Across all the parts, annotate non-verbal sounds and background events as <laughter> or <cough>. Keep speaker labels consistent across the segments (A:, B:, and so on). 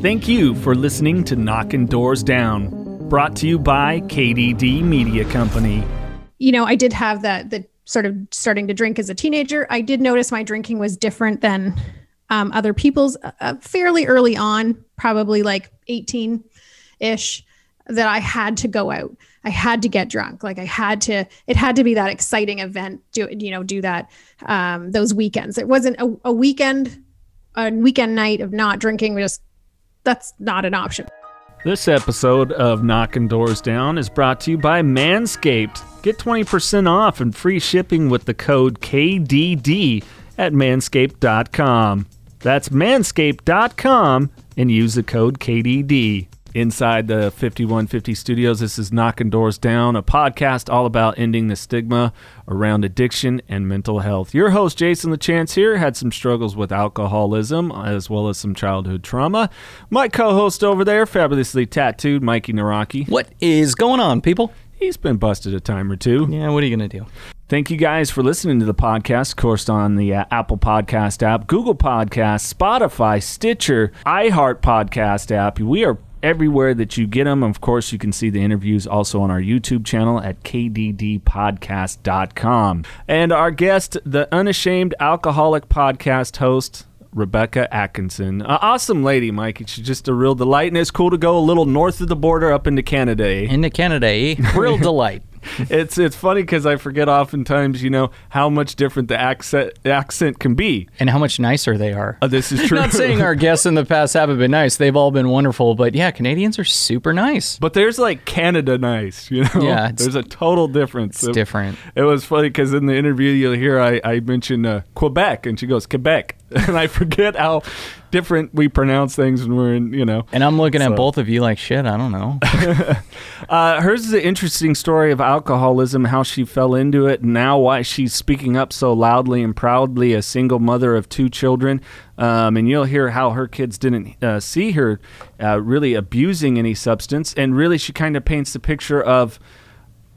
A: Thank you for listening to Knocking Doors Down, brought to you by KDD Media Company.
B: You know, I did have that the sort of starting to drink as a teenager. I did notice my drinking was different than um, other people's uh, uh fairly early on, probably like 18 ish, that I had to go out. I had to get drunk. Like I had to, it had to be that exciting event, do, you know, do that, um, those weekends. It wasn't a, a weekend, a weekend night of not drinking. We just that's not an option.
A: This episode of Knocking Doors Down is brought to you by Manscaped. Get 20% off and free shipping with the code KDD at manscaped.com. That's manscaped.com and use the code KDD inside the 5150 studios. This is Knocking Doors Down, a podcast all about ending the stigma around addiction and mental health. Your host, Jason LaChance, here had some struggles with alcoholism as well as some childhood trauma. My co host over there, fabulously tattooed Mikey Naraki.
C: What is going on, people?
A: He's been busted a time or two.
C: Yeah, what are you going to do?
A: Thank you guys for listening to the podcast. Of course, on the uh, Apple Podcast app, Google Podcast, Spotify, Stitcher, iHeart Podcast app. We are everywhere that you get them. Of course, you can see the interviews also on our YouTube channel at kddpodcast.com. And our guest, the unashamed alcoholic podcast host, Rebecca Atkinson. Uh, awesome lady, Mike. She's just a real delight, and it's cool to go a little north of the border up into Canada. Eh?
C: Into Canada, eh? Real <laughs> delight.
A: It's it's funny because I forget oftentimes, you know, how much different the accent accent can be,
C: and how much nicer they are.
A: Uh, this is <laughs> true.
C: Not saying our guests in the past haven't been nice; they've all been wonderful. But yeah, Canadians are super nice.
A: But there's like Canada nice, you know.
C: Yeah, <laughs>
A: there's a total difference.
C: It's
A: it,
C: different.
A: It was funny because in the interview you'll hear I I mentioned uh, Quebec, and she goes Quebec, <laughs> and I forget how different we pronounce things when we're in, you know.
C: And I'm looking so. at both of you like shit. I don't know. <laughs>
A: uh, hers is an interesting story of alcoholism, how she fell into it, and now why she's speaking up so loudly and proudly, a single mother of two children. Um, and you'll hear how her kids didn't uh, see her uh, really abusing any substance, and really she kind of paints the picture of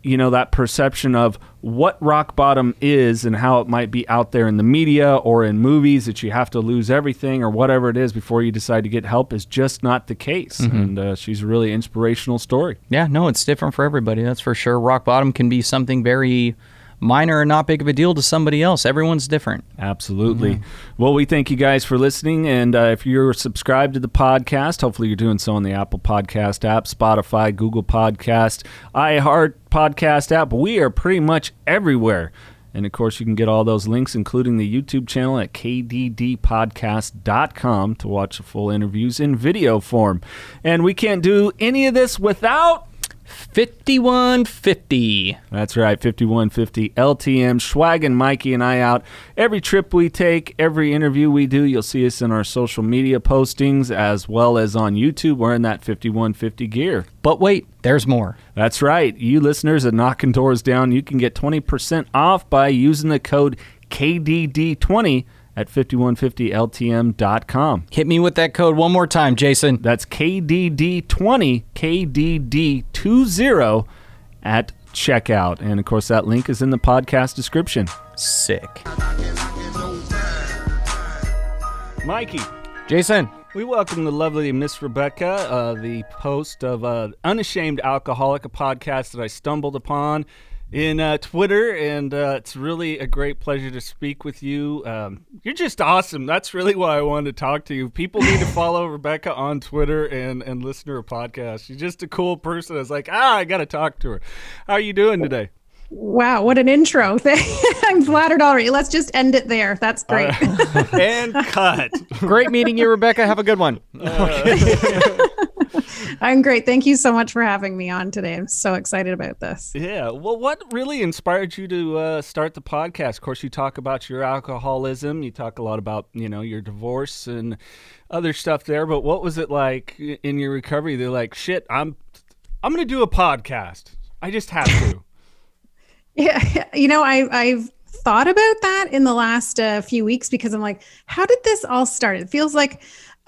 A: you know that perception of what rock bottom is and how it might be out there in the media or in movies that you have to lose everything or whatever it is before you decide to get help is just not the case. Mm-hmm. and uh, she's a really inspirational story.
C: Yeah no it's different for everybody that's for sure. Rock bottom can be something very minor or not big of a deal to somebody else. Everyone's different.
A: Absolutely. Mm-hmm. Well, we thank you guys for listening. And uh, if you're subscribed to the podcast, hopefully you're doing so on the Apple Podcast app, Spotify, Google Podcast, iHeart Podcast app. We are pretty much everywhere. And of course, you can get all those links, including the YouTube channel at kddpodcast.com to watch the full interviews in video form. And we can't do any of this without
C: 5150.
A: That's right, 5150 LTM. Schwag and Mikey and I out. Every trip we take, every interview we do, you'll see us in our social media postings as well as on YouTube wearing that 5150 gear.
C: But wait, there's more.
A: That's right. You listeners at Knocking Doors Down, you can get 20% off by using the code KDD20 at 5150ltm.com.
C: Hit me with that code one more time, Jason.
A: That's KDD20, KDD20 at checkout. And of course, that link is in the podcast description.
C: Sick.
A: Mikey.
C: Jason.
A: We welcome the lovely Miss Rebecca, uh, the host of uh, Unashamed Alcoholic, a podcast that I stumbled upon in uh, Twitter, and uh, it's really a great pleasure to speak with you. Um, you're just awesome. That's really why I wanted to talk to you. People need to <laughs> follow Rebecca on Twitter and and listen to her podcast. She's just a cool person. I was like, ah, I got to talk to her. How are you doing today?
B: Wow, what an intro. <laughs> I'm flattered already. Let's just end it there. That's great.
A: Uh, <laughs> and cut.
C: Great meeting you, Rebecca. Have a good one. Uh, <laughs>
B: I'm great. Thank you so much for having me on today. I'm so excited about this.
A: Yeah. Well, what really inspired you to uh, start the podcast? Of course, you talk about your alcoholism. You talk a lot about you know your divorce and other stuff there. But what was it like in your recovery? They're like, shit, I'm I'm going to do a podcast. I just have to. <laughs>
B: yeah, you know, I I've thought about that in the last uh, few weeks because I'm like, how did this all start? It feels like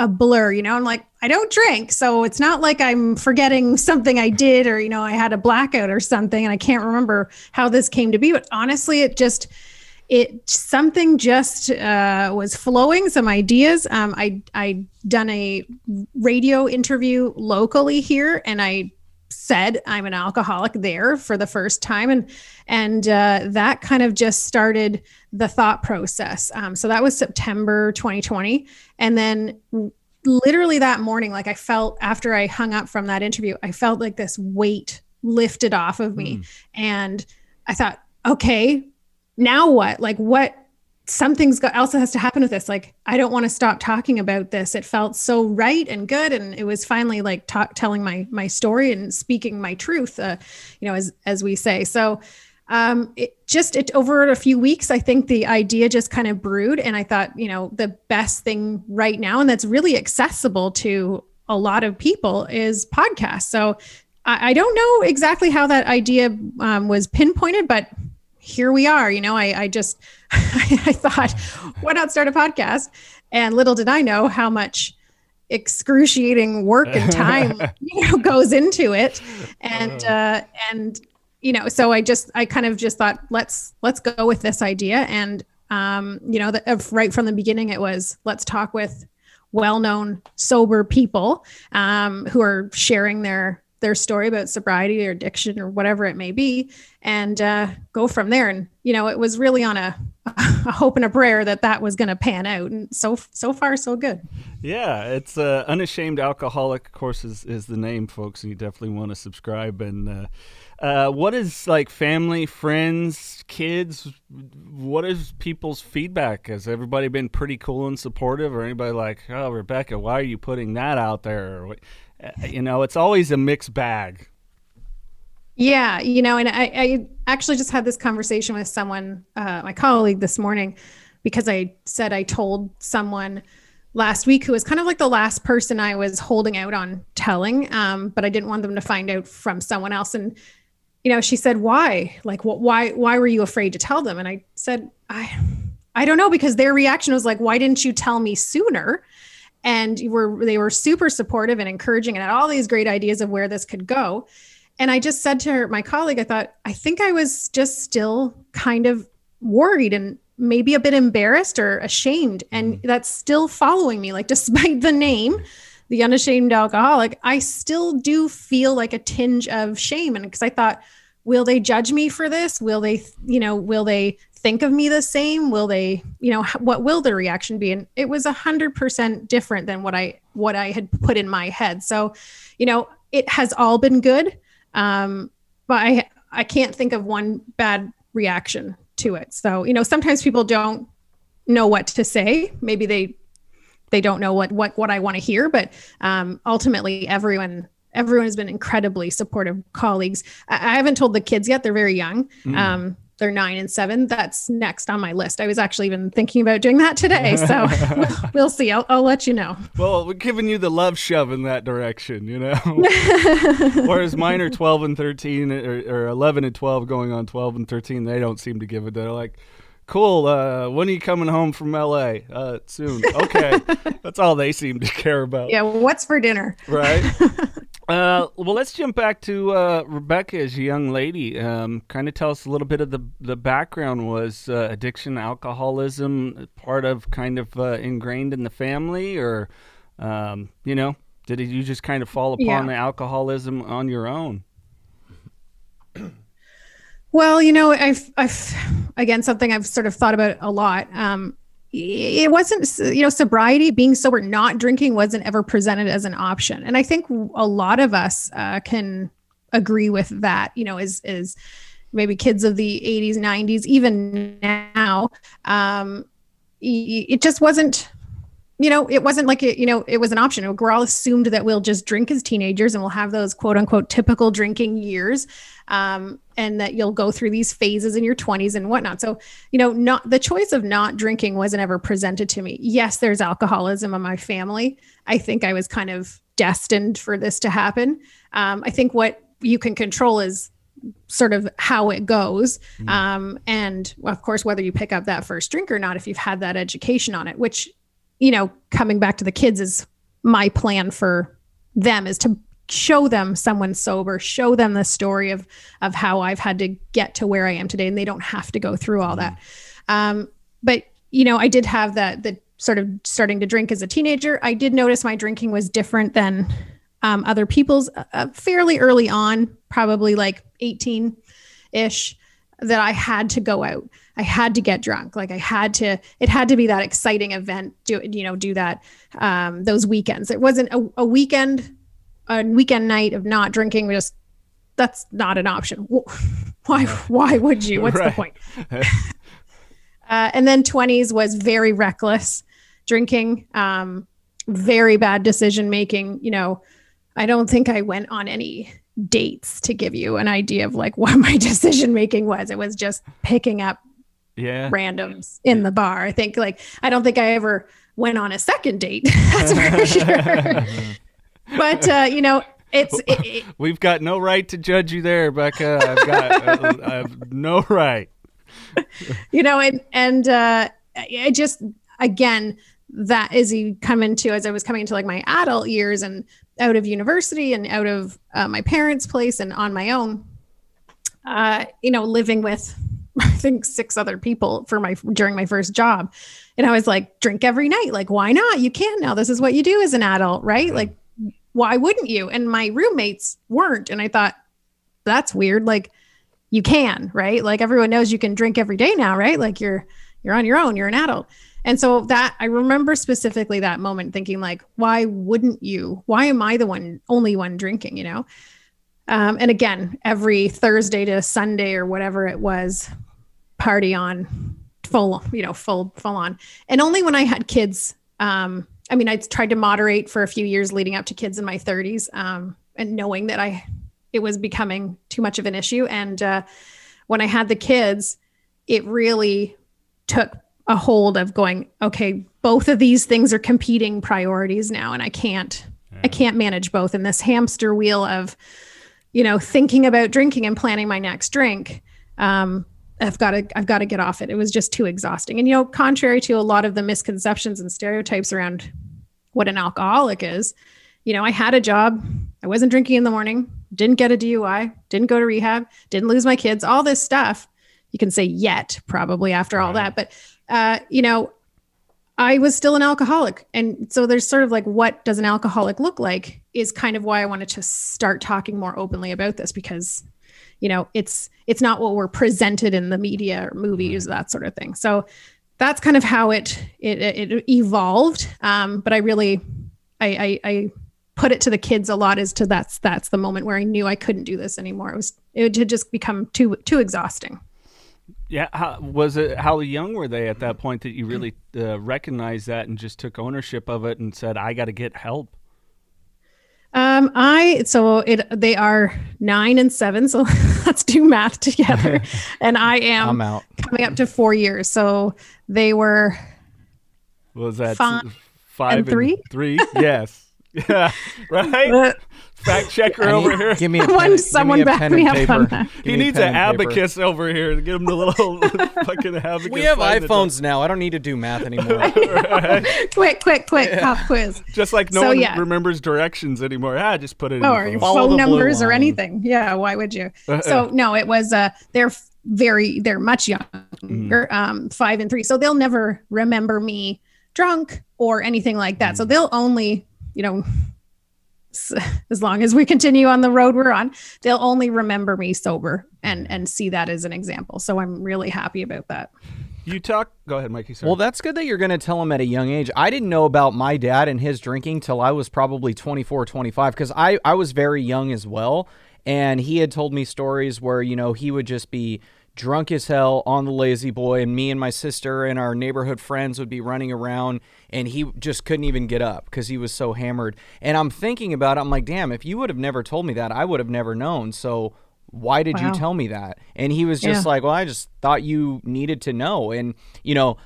B: a blur, you know. I'm like, I don't drink, so it's not like I'm forgetting something I did or you know I had a blackout or something and I can't remember how this came to be. But honestly, it just it something just uh, was flowing some ideas um, i i done a radio interview locally here and i said I'm an alcoholic there for the first time, and and uh, that kind of just started the thought process. Um, so that was September 2020, and then literally that morning, like I felt after I hung up from that interview, I felt like this weight lifted off of me, mm. and I thought, okay, now what? Like what? Something's got also has to happen with this. Like i don't want to stop talking about this. It felt so right and good and it was finally like telling my my story and speaking my truth uh, you know as as we say. So um it just it over a few weeks i think the idea just kind of brewed and i thought you know the best thing right now and that's really accessible to a lot of people is podcasts. So i, I don't know exactly how that idea um, was pinpointed but here we are. You know, I, I just, <laughs> I thought, why not start a podcast? And little did I know how much excruciating work and time <laughs> you know goes into it and uh and you know so i just i kind of just thought let's let's go with this idea and um you know the, right from the beginning it was let's talk with well-known sober people um who are sharing their their story about sobriety or addiction or whatever it may be and uh, go from there. And you know it was really on a, <laughs> a hope and a prayer that that was going to pan out. And so so far so good.
A: Yeah it's uh, unashamed alcoholic of course is, is the name folks and you definitely want to subscribe. And uh, uh, what is like family friends kids what is people's feedback? Has everybody been pretty cool and supportive? Or anybody like oh rebecca why are you putting that out there you know, it's always a mixed bag.
B: Yeah, you know, and I, I actually just had this conversation with someone, uh, my colleague this morning, because I said I told someone last week who was kind of like the last person I was holding out on telling, um, but I didn't want them to find out from someone else. And you know, she said, "Why? Like, what? Why? Why were you afraid to tell them?" And I said, "I, I don't know," because their reaction was like, "Why didn't you tell me sooner?" And were they were super supportive and encouraging and had all these great ideas of where this could go. And i just said to her, my colleague i thought i think i was just still kind of worried and maybe a bit embarrassed or ashamed and mm-hmm. that's still following me. Like <laughs> despite the name the unashamed alcoholic i still do feel like a tinge of shame. And because i thought will they judge me for this? Will they you know will they think of me the same? Will they you know what will the reaction be? And it was a hundred percent different than what i what i had put in my head. So you know it has all been good um but i i can't think of one bad reaction to it. So you know sometimes people don't know what to say. Maybe they they don't know what what what i want to hear but um ultimately everyone everyone has been incredibly supportive colleagues. I, I haven't told the kids yet they're very young. Mm. um they're nine and seven. That's next on my list. I was actually even thinking about doing that today. So <laughs> we'll, see. I'll, I'll let you know.
A: Well, we're giving you the love shove in that direction, you know? <laughs> Whereas mine are 12 and 13 or, or 11 and 12 going on 12 and 13. They don't seem to give it. They're like, cool. Uh, when are you coming home from LA? Uh, soon. Okay. <laughs> That's all they seem to care about.
B: Yeah. What's for dinner?
A: Right. Uh, well, let's jump back to uh, Rebecca as a young lady. Um, kind of tell us a little bit of the the background. Was uh, addiction, alcoholism part of kind of uh, ingrained in the family, or um, you know, did you just kind of fall upon yeah. the alcoholism on your own?
B: Well, you know, I've, I've again something I've sort of thought about a lot. Um, it wasn't you know sobriety being sober not drinking wasn't ever presented as an option. And i think a lot of us uh, can agree with that you know is is maybe kids of the 80s 90s even now um, it just wasn't you know, it wasn't like it, you know, it was an option. We're all assumed that we'll just drink as teenagers and we'll have those quote unquote typical drinking years. Um, and that you'll go through these phases in your 20s and whatnot. So, you know, not the choice of not drinking wasn't ever presented to me. Yes, there's alcoholism in my family. I think I was kind of destined for this to happen. Um, I think what you can control is sort of how it goes. Mm. Um, and of course, whether you pick up that first drink or not, if you've had that education on it, which, you know, coming back to the kids is my plan for them is to show them someone sober, show them the story of of how I've had to get to where I am today, and they don't have to go through all that. Um, but you know, I did have that the sort of starting to drink as a teenager. I did notice my drinking was different than um, other people's uh, uh fairly early on, probably like 18 ish, that I had to go out. I had to get drunk. Like I had to, it had to be that exciting event, do, you know, do that, um, those weekends. It wasn't a, a weekend a weekend night of not drinking just that's not an option. <laughs> Why why would you? What's right. the point <laughs> uh, and then 20s was very reckless drinking um, very bad decision making. You know i don't think i went on any dates to give you an idea of like <laughs> what my decision making was. It was just picking up
A: yeah
B: randoms in the bar i think like i don't think i ever went on a second date <laughs> that's for <laughs> sure but uh, you know, it's it, it, <laughs>
A: we've got no right to judge you there, Becca. I've got uh, I have no right.
B: You know, and and uh, I just again that as you come into as I was coming into like my adult years and out of university and out of uh, my parents' place and on my own, uh, you know, living with <laughs> I think six other people for my during my first job. And I was like, drink every night. Like, why not? You can now. This is what you do as an adult, right? Like why wouldn't you? And my roommates weren't. And I thought, that's weird. Like you can, right? Like everyone knows you can drink every day now, right? Like you're you're on your own, you're an adult. And so that I remember specifically that moment thinking like, why wouldn't you? Why am I the one only one drinking, you know? Um, and again, every Thursday to Sunday or whatever it was, party on full, you know, full full on. And only when I had kids um, I mean, I tried to moderate for a few years leading up to kids in my 30s, um, and knowing that I it was becoming too much of an issue. And uh, when I had the kids, it really took a hold of going, okay, both of these things are competing priorities now, and I can't yeah. I can't manage both in this hamster wheel of, you know, thinking about drinking and planning my next drink. Um, I've got to I've got to get off it. It was just too exhausting. And you know, contrary to a lot of the misconceptions and stereotypes around what an alcoholic is, you know, I had a job. I wasn't drinking in the morning, didn't get a DUI, didn't go to rehab, didn't lose my kids, all this stuff. You can say yet probably after all that, but uh, you know, I was still an alcoholic. And so there's sort of like what does an alcoholic look like is kind of why I wanted to start talking more openly about this because you know it's it's not what we're presented in the media or movies that sort of thing. So that's kind of how it it, it evolved. Um, but i really I, I i put it to the kids a lot as to that's that's the moment where i knew i couldn't do this anymore. It was it had just become too too exhausting
A: yeah how, was it how young were they at that point that you really uh, recognized that and just took ownership of it and said i got to get help
B: um, I so it they are nine and seven, so <laughs> let's do math together. <laughs> and I am
C: I'm out.
B: coming up to four years. So they were
A: what was that
B: five,
A: five
B: and three?
A: And three? yes. <laughs> Yeah. Right? Fact checker over here.
C: Give me a <laughs> pen,
B: One, someone
C: me a
B: back
C: pen
B: me
C: and
B: up on that.
A: He needs an abacus over here to give him <laughs> the little fucking abacus.
D: We have iPhones now. I don't need to do math <laughs> anymore.
B: quick, quick, quick, pop quiz.
A: Just like no
B: So,
A: one
B: yeah.
A: remembers directions anymor. Ah, just put it in.
B: Oh,
A: the
B: or
A: phone.
B: Phone
D: the
B: numbers or anything. Yeah, why would you? So no, it was uh they're very they're much younger, um, five and three. So they'll never remember me drunk or anything like that. So they'll only, you know, s- as long as we continue on the road we're on, they'll only remember me sober and mm. and see that as an example. So I'm really happy about that.
A: You talk. Go ahead, Mikey. Sorry.
D: Well, that's good that you're going to tell him at a young age. I didn't know about my dad and his drinking till I was probably 24, 25 because I, I was very young as well. And he had told me stories where, you know, he would just be drunk as hell on the lazy boy and me and my sister and our neighborhood friends would be running around and he just couldn't even get up because he was so hammered. And i'm thinking about it i'm like damn if you would have never told me that i would have never known. So why did wow. you tell me that? And he was just yeah. like well i just thought you needed to know. And you know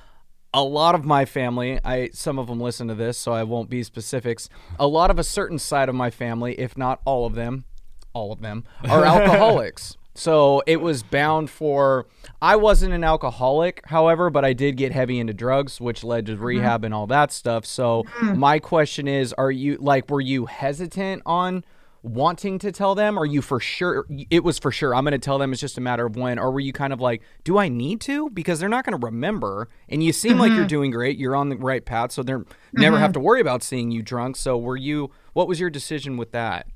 D: a lot of my family i some of them listen to this so i won't be specifics. A lot of a certain side of my family if not all of them all of them are <laughs> alcoholics so it was bound for. I wasn't an alcoholic, however, but I did get heavy into drugs, which led to mm-hmm. rehab and all that stuff. So mm-hmm. my question is: Are you like, were you hesitant on? wanting to tell them? Are you for sure? It was for sure. I'm going to tell them. It's just a matter of when. Or were you kind of like, do I need to? Because they're not going to remember. And you seem mm-hmm. like you're mm-hmm. doing great. You're on the right path. So they're mm-hmm. never have to worry about seeing you drunk. So were you, what was your decision with that?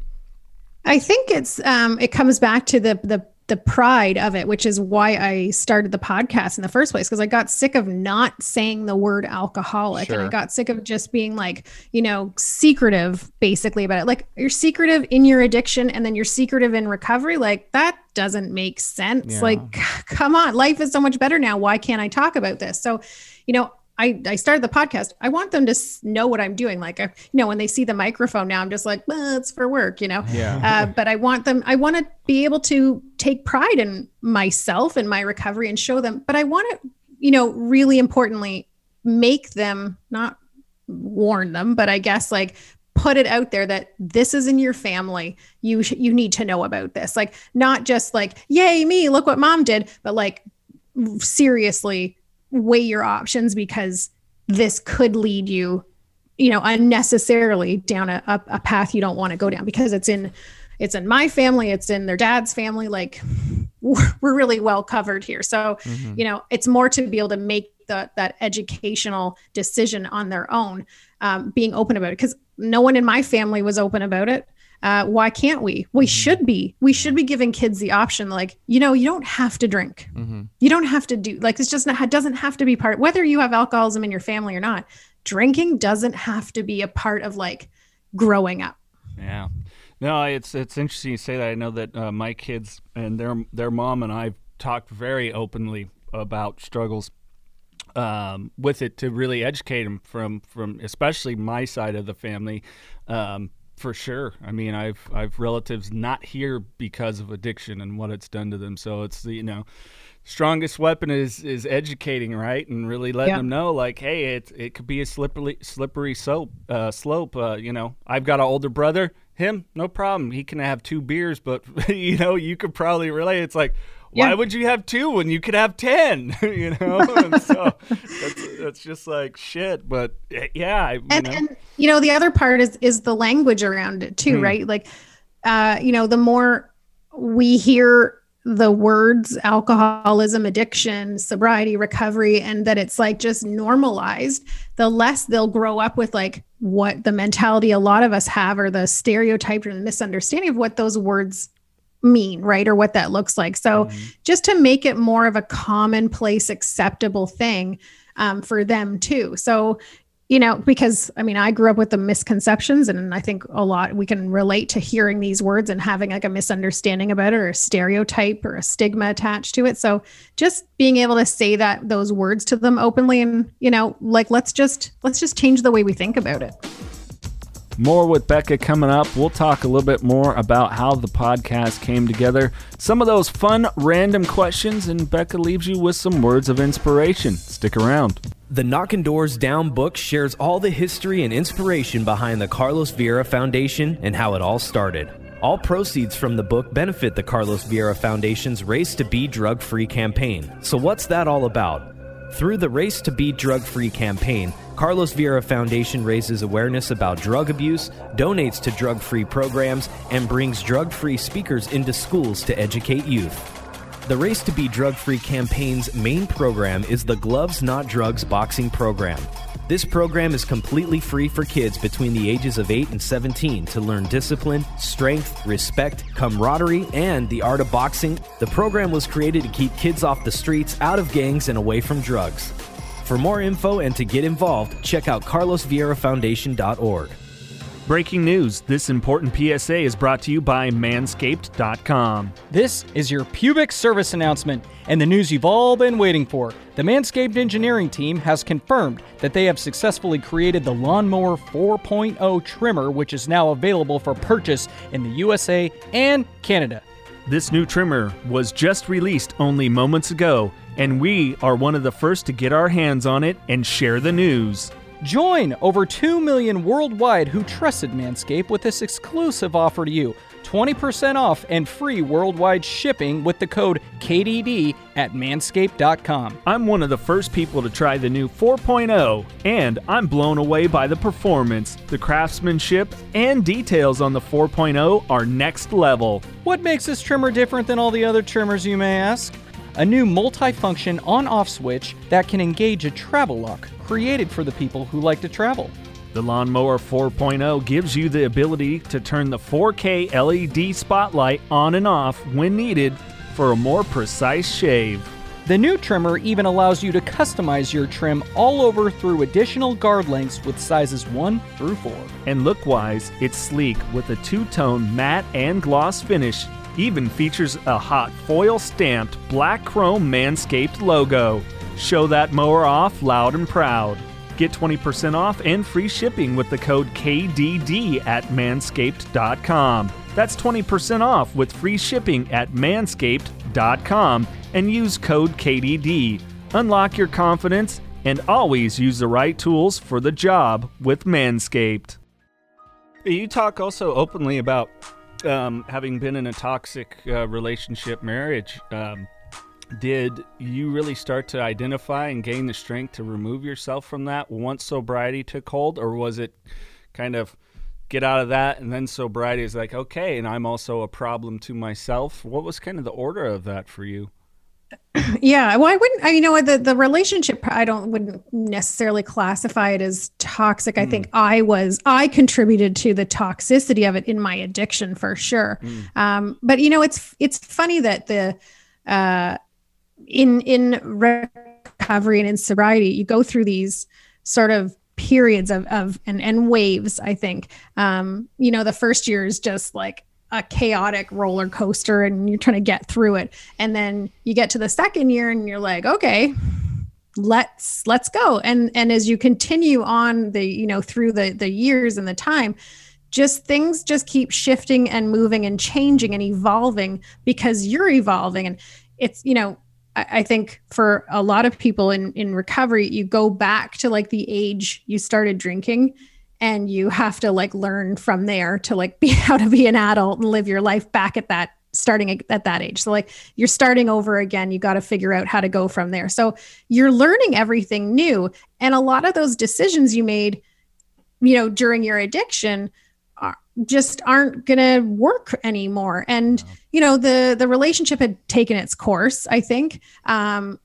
B: I think it's, um, it comes back to the, the the pride of it, which is why I started the podcast in the first place. Cause I got sick of not saying the word alcoholic sure. and I got sick of just being like, you know, secretive basically about it. Like you're secretive in your addiction and then you're secretive in recovery. Like that doesn't make sense. Yeah. Like, <laughs> come on, life is so much better now. Why can't I talk about this? So, you know, I, I started the podcast. I want them to know what I'm doing. Like, I, you know, when they see the microphone now, I'm just like, well, it's for work, you know?
D: Yeah.
B: Uh, but I want them, I want to be able to take pride in myself and my recovery and show them. But I want to, you know, really importantly, make them not warn them, but I guess like put it out there that this is in your family. You, sh- you need to know about this. Like, not just like, yay, me, look what mom did, but like, seriously, weigh your options because this could lead you you know unnecessarily down a, a, path you don't want to go down because it's in it's in my family it's in their dad's family like we're really well covered here so mm-hmm. you know it's more to be able to make the, that educational decision on their own um, being open about it because no one in my family was open about it uh, why can't we? We mm-hmm. should be. We should be giving kids the option, like you know, you don't have to drink. Mm-hmm. You don't have to do like it's just not, it doesn't have to be part. Whether you have alcoholism in your family or not, drinking doesn't have to be a part of like growing up.
A: Yeah. No, it's it's interesting you say that. I know that uh, my kids and their their mom and I've talked very openly about struggles um, with it to really educate them from from especially my side of the family um, for sure. I mean, I've I've relatives not here because of addiction and what it's done to them. So it's the you know strongest weapon is is educating, right, and really letting them know like, hey, it it could be a slippery slippery soap uh, slope. Uh, you know, I've got an older brother. Him, no problem. He can have two beers, but <laughs> you know, you could probably relate. It's like, why yeah. would you have two when you could have 10 <laughs> you know and so <laughs> that's, that's just like shit but eh, yeah you
B: and, know. and you know the other part is is the language around it too hmm. right like uh you know the more we hear the words alcoholism addiction sobriety recovery and that it's like just normalized the less they'll grow up with like what the mentality a lot of us have or the stereotype or the misunderstanding of what those words mean, right? Or what that looks like. So mm-hmm. just to make it more of a commonplace, acceptable thing um, for them too. So, you know, because I mean, I grew up with the misconceptions, and I think a lot we can relate to hearing these words and having like a misunderstanding about it or a stereotype or a stigma attached to it. So, just being able to say that those words to them openly and, you know, like let's just let's just change the way we think about it.
A: More with Becca coming up. We'll talk a little bit more about how the podcast came together, some of those fun random questions, and Becca leaves you with some words of inspiration. Stick around.
E: The Knocking Doors Down book shares all the history and inspiration behind the Carlos Vieira Foundation and how it all started. All proceeds from the book benefit the Carlos Vieira Foundation's Race to Be Drug Free campaign. So, what's that all about? Through the Race to Be Drug Free campaign, Carlos Vieira Foundation raises awareness about drug abuse, donates to drug free programs, and brings drug free speakers into schools to educate youth. The Race to Be Drug Free campaign's main program is the Gloves Not Drugs boxing program. This program is completely free for kids between the ages of 8 and 17 to learn discipline, strength, respect, camaraderie, and the art of boxing. The program was created to keep kids off the streets, out of gangs, and away from drugs. For more info and to get involved, check out carlosvieirafoundation.org.
A: Breaking news this important PSA is brought to you by Manscaped.com.
D: This is your pubic service announcement and the news you've all been waiting for. The Manscaped engineering team has confirmed that they have successfully created the Lawnmower 4.0 trimmer, which is now available for purchase in the USA and Canada.
A: This new trimmer was just released only moments ago, and we are one of the first to get our hands on it and share the news.
D: Join over 2 million worldwide who trusted Manscaped with this exclusive offer to you 20% off and free worldwide shipping with the code KDD at manscaped.com.
A: I'm one of the first people to try the new 4.0, and I'm blown away by the performance. The craftsmanship and details on the 4.0 are next level.
D: What makes this trimmer different than all the other trimmers, you may ask? A new multi-function on-off switch that can engage a travel lock, created for the people who like to travel.
A: The Lawnmower 4.0 gives you the ability to turn the 4K LED spotlight on and off when needed for a more precise shave.
D: The new trimmer even allows you to customize your trim all over through additional guard lengths with sizes 1 through 4.
A: And look wise, it's sleek with a two tone matte and gloss finish. Even features a hot foil stamped black chrome Manscaped logo. Show that mower off loud and proud. Get 20% off and free shipping with the code KDD at manscaped.com. That's 20% off with free shipping at manscaped.com and use code KDD. Unlock your confidence and always use the right tools for the job with Manscaped. You talk also openly about um, having been in a toxic uh, relationship marriage. Um, did you really start to identify and gain the strength to remove yourself from that once sobriety took hold, or was it kind of get out of that and then sobriety is like okay, and I'm also a problem to myself? What was kind of the order of that for you?
B: Yeah well i wouldn't I, you know the the relationship i don't wouldn't necessarily classify it as toxic. I think i was i contributed to the toxicity of it in my addiction for sure. Um but you know it's it's funny that the uh in in recovery and in sobriety you go through these sort of periods of of and and waves i think. Um you know the first year is just like a chaotic roller coaster and you're trying to get through it. And then you get to the second year and you're like okay let's let's go. And and as you continue on the you know through the the years and the time just things just keep shifting and moving and changing and evolving because you're evolving. And it's you know I, I think for a lot of people in in recovery you go back to like the age you started drinking and you have to like learn from there to like <laughs> be how to be an adult and live your life back at that starting at, at that age. So like you're starting over again. You got to figure out how to go from there. So you're learning everything new. And a lot of those decisions you made you know during your addiction are, just aren't going to work anymore. And you know the the relationship had taken its course i think. Um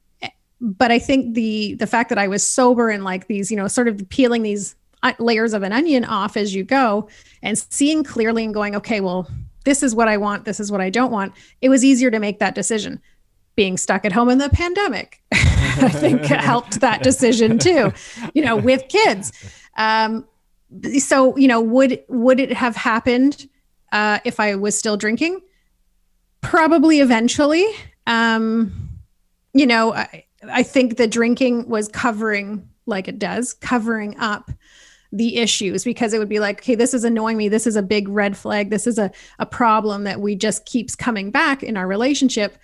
B: but i think the the fact that i was sober and like these you know sort of peeling these uh, layers of an onion off as you go and seeing clearly and going okay well this is what i want this is what i don't want it was easier to make that decision. Being stuck at home in the pandemic <laughs> i think <laughs> helped that decision too you know with kids. Um so you know would would it have happened uh if i was still drinking? Probably eventually. Um you know i i think the drinking was covering like it does covering up the issues because it would be like okay this is annoying me. This is a big red flag. This is a, a problem that we just keeps coming back in our relationship.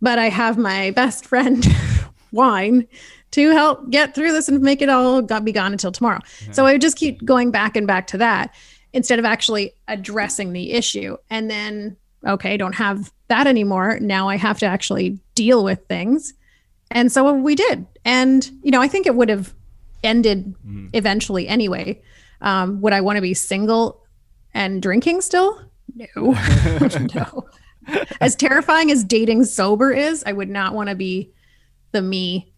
B: But i have my best friend <laughs> wine to help get through this and make it all got be gone until tomorrow. Mm-hmm. So i would just keep going back and back to that instead of actually addressing the issue. And then okay don't have that anymore. Now i have to actually deal with things. And so we did. And you know i think it would have ended eventually anyway. Um, would i want to be single and drinking still? No. <laughs> No. As terrifying as dating sober is i would not want to be the me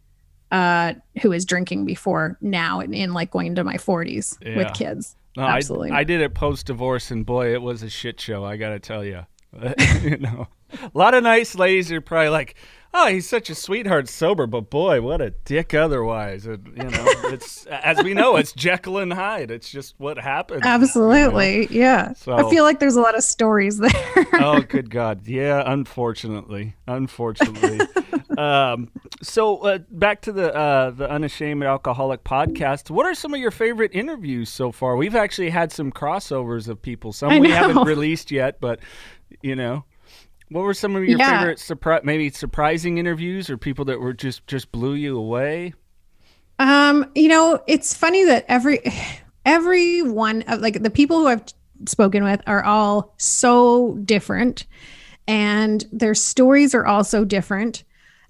B: uh, who is drinking before now and in like going into my 40s
A: Yeah.
B: with kids.
A: No, I-
B: absolutely.
A: I, did it post divorce, and boy, it was a shit show. I gotta tell you, <laughs> you know, a lot of nice ladies are probably like, oh, he's such a sweetheart sober, but boy, what a dick otherwise. You know, it's as we know, it's Jekyll and Hyde. It's just what happens.
B: Absolutely, you know? yeah. So, I feel like there's a lot of stories there. <laughs>
A: oh, good God, yeah. Unfortunately, unfortunately. <laughs> um, so uh, back to the uh, the unashamed alcoholic podcast. What are some of your favorite interviews so far? We've actually had some crossovers of people. Some we haven't released yet, but you know. What were some of your yeah. favorite surprise, maybe surprising interviews, or people that were just just blew you away?
B: Um, you know, it's funny that every every one of like the people who I've spoken with are all so different, and their stories are also different.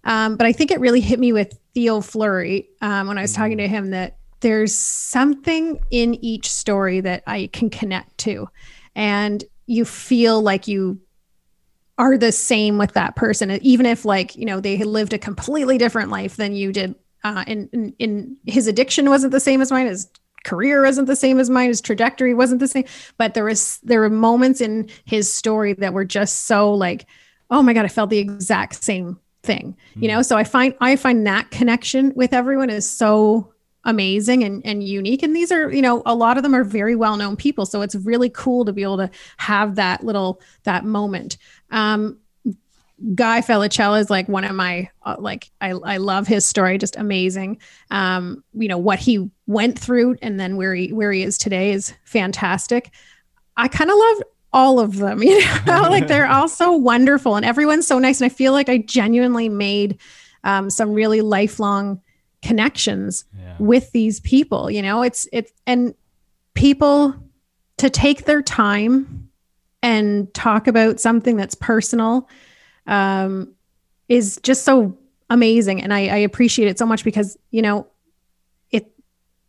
B: Um, but I think it really hit me with Theo Fleury um, when I was mm-hmm. talking to him that there's something in each story that I can connect to, and you feel like you are the same with that person even if like you know they lived a completely different life than you did uh in, in, in his addiction wasn't the same as mine his career wasn't the same as mine his trajectory wasn't the same but there was there were moments in his story that were just so like oh my god i felt the exact same thing mm-hmm. you know hmm. so i find i find that connection with everyone is so amazing and, and unique. And these are you know a lot of them are very well known people. So it's really cool to be able to have that little that moment. Um guy Felicella is like one of my uh, like I, I love his story just amazing. Um you know what he went through and then where he where he is today is fantastic. I kind of love all of them <laughs> you know like they're all so wonderful and everyone's so nice. And i feel like i genuinely made um, some really lifelong connections yeah. with these people you know? It's it's and people to take their time and talk about something that's personal um, is just so amazing and I, I appreciate it so much because you know it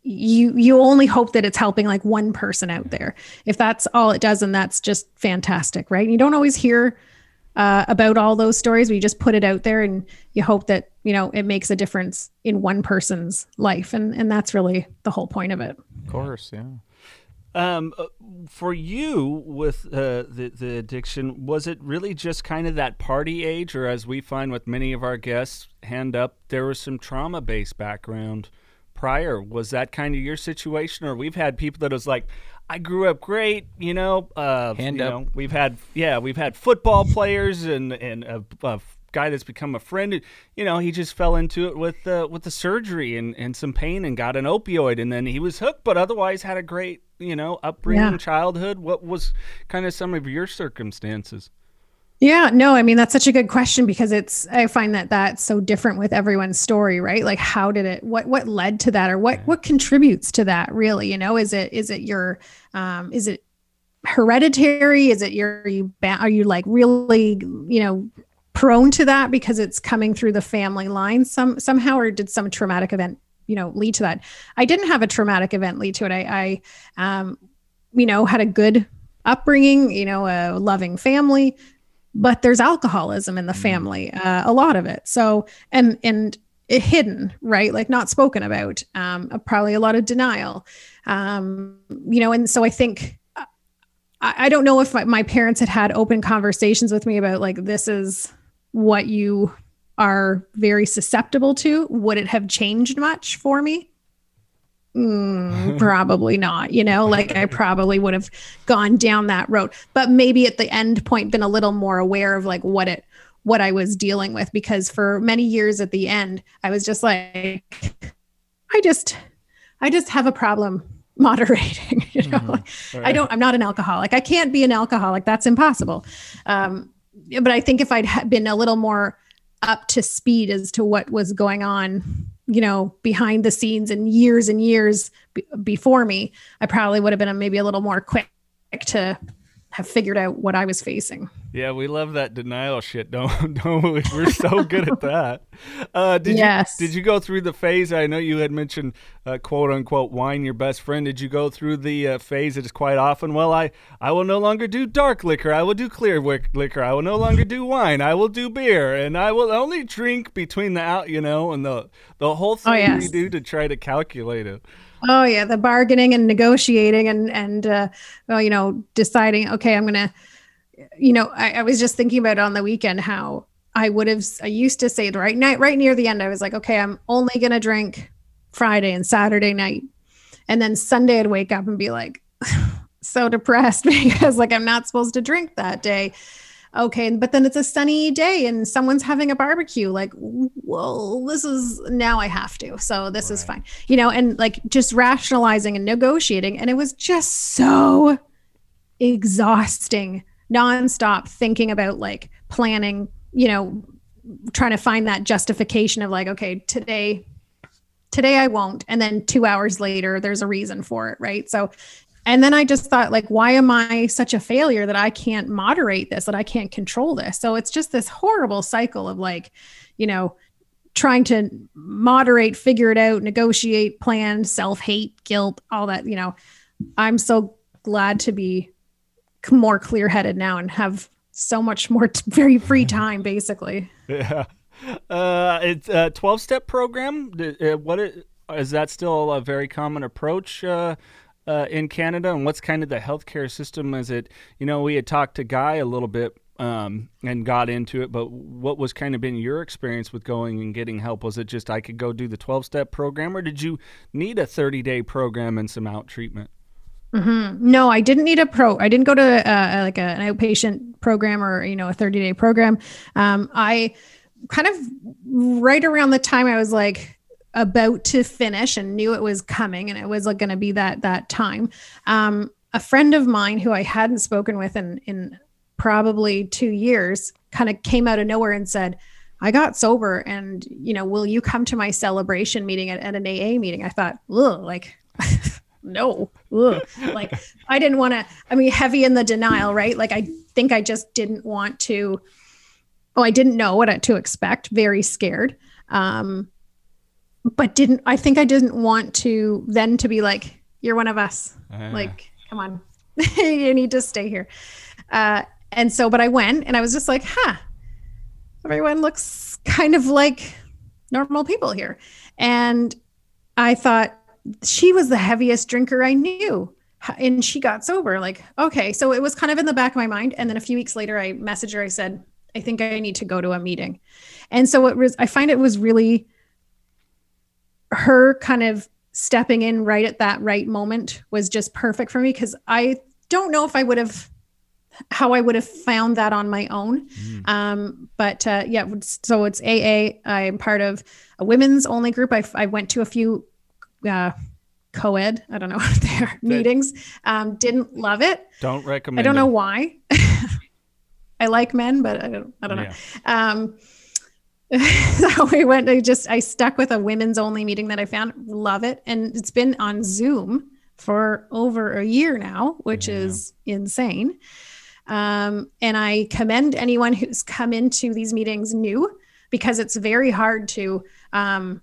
B: you you only hope that it's helping like one person out there. If that's all it does and that's just fantastic right? You don't always hear uh, about all those stories. We just put it out there, and you hope that you know it makes a difference in one person's life, and and that's really the whole point of it.
D: Of course, yeah.
A: Um, uh, for you with uh, the the addiction, was it really just kind of that party age, or as we find with many of our guests, hand up, there was some trauma based background prior. Was that kind of your situation, or we've had people that was like, I grew up great, you know. Uh,
D: Hand
A: you
D: up.
A: Know, we've had yeah, we've had football players and and a, a, guy that's become a friend. You know, he just fell into it with uh, with the surgery and and some pain and got an opioid and then he was hooked, but otherwise had a great you know upbringing, yeah. childhood. What was kind of some of your circumstances?
B: Yeah, no, I mean that's such a good question because it's I find that that's so different with everyone's story, right? Like how did it what what led to that or what what contributes to that really, you know? Is it is it your um is it hereditary? Is it your are you are you like really, you know, prone to that because it's coming through the family line some somehow or did some traumatic event, you know, lead to that? I didn't have a traumatic event lead to it. I I um you know, had a good upbringing, you know, a loving family, but there's alcoholism in the mm. family, uh, a lot of it. So, and, and, hidden, right? Like not spoken about, um, probably a lot of denial, um, you know, and so I think uh, I, I don't know if my, my parents had had open conversations with me about like this is what you are very susceptible to. Would it have changed much for me? Mm, <laughs> probably not you know like i probably would have gone down that road but maybe at the end point been a little more aware of like what it what i was dealing with because for many years at the end i was just like i just i just have a problem <laughs> moderating <laughs> you know mm-hmm. right. i don't i'm not an alcoholic i can't be an alcoholic that's impossible um, but i think if i'd been a little more up to speed as to what was going on you know, behind the scenes and years and years b- before me, I probably would have been maybe a little more quick to have figured out what I was facing.
A: Yeah, we love that denial shit, don't <laughs> don't we? We're so good at that. Uh, did
B: yes.
A: you did you go through the phase? I know you had mentioned uh, quote unquote wine your best friend. Did you go through the uh, phase that is quite often? Well, I I will no longer do dark liquor. I will do clear liquor. I will no longer do wine. I will do beer, and I will only drink between the out, you know, and the the whole oh, thing oh, yes. you do to try to calculate it.
B: Oh yeah, the bargaining and negotiating and and uh, well, you know, deciding. Okay, I'm gonna. You know, I, I was just thinking about on the weekend how I would have I used to say right night right near the end I was like okay I'm only to drink Friday and Saturday night. And then Sunday I'd wake up and be like <sighs> so depressed <laughs> because like I'm not supposed to drink that day. Okay, but then it's a sunny day and someone's having a barbecue. Like, well, this is now I have to. So this right. is fine. You know, and like just rationalizing and negotiating. And it was just so exhausting, nonstop thinking about like planning, you know, trying to find that justification of like, okay, today today I won't. And then two hours later, there's a reason for it. Right. So, and then I just thought, like, why am I such a failure that I can't moderate this, that I can't control this? So it's just this horrible cycle of like, you know, trying to moderate, figure it out, negotiate, plan, self hate, guilt, all that. You know, I'm so glad to be more clear headed now and have so much more t- very free <laughs> time, basically.
A: Yeah. Uh, it's a 12 step program. Uh, what is, is that still a very common approach uh, uh, in Canada? And what's kind of the healthcare system? Is it, you know, we had talked to Guy a little bit um, and got into it, but what was kind of been your experience with going and getting help? Was it just I could go do the 12 step program, or did you need a 30 day program and some out treatment?
B: Mm-hmm. No, I didn't need a pro. I didn't go to uh, like a, an outpatient program or you know a 30 day program. Um, I kind of right around the time I was like about to finish and knew it was coming and it was like going to be that that time. Um, a friend of mine who I hadn't spoken with in in probably two years kind of came out of nowhere and said, I got sober and you know, will you come to my celebration meeting at, at an AA meeting? I thought, like <laughs> no, Ugh. like I didn't want to, I mean, heavy in the denial, right? Like I think I just didn't want to oh, I didn't know what to expect, very scared. Um, but didn't, I think I didn't want to then to be like, you're one of us. Uh. Like, come on, <laughs> you need to stay here. Uh, and so, but I went and I was just like, huh, everyone looks kind of like normal people here. And I thought she was the heaviest drinker I knew. And she got sober. Like, okay. So it was kind of in the back of my mind. And then a few weeks later, I messaged her. I said, I think I need to go to a meeting. And so it was, I find it was really her kind of stepping in right at that right moment was just perfect for me because I don't know if I would have how I would have found that on my own. Mm. Um, but uh, yeah, so it's AA. I'm part of a women's only group. I, I went to a few uh, co-ed, I don't know <laughs> what they meetings. Um, didn't love it.
A: Don't recommend.
B: I don't know why. <laughs> I like men, but I don't, I don't know. Um, <laughs> so we went, I just, I stuck with a women's only meeting that I found, love it. And it's been on Zoom for over a year now, which yeah. is insane. Um, and I commend anyone who's come into these meetings new because it's very hard to um,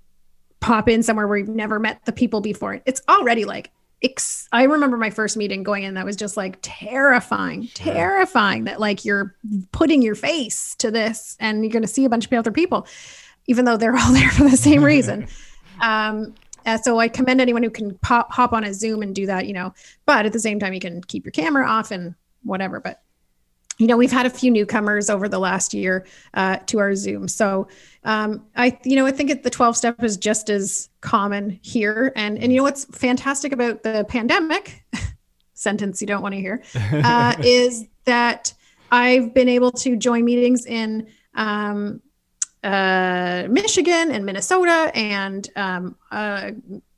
B: pop in somewhere where you've never met the people before. It's already like ex- I remember my first meeting going in that was just like terrifying, sure. terrifying that like you're putting your face to this and you're going to see a bunch of other people, even though they're <laughs> all there for the same reason. <laughs> um, uh, so I commend anyone who can pop hop on a Zoom and do that, you know. But at the same time, you can keep your camera off and whatever. But you know, we've had a few newcomers over the last year uh, to our Zoom. So um, I, you know, I think the 12 step is just as common here. And, and you know, what's fantastic about the pandemic <laughs> sentence you don't want to hear <laughs> uh, is that I've been able to join meetings in um, uh, Michigan and Minnesota and um, uh,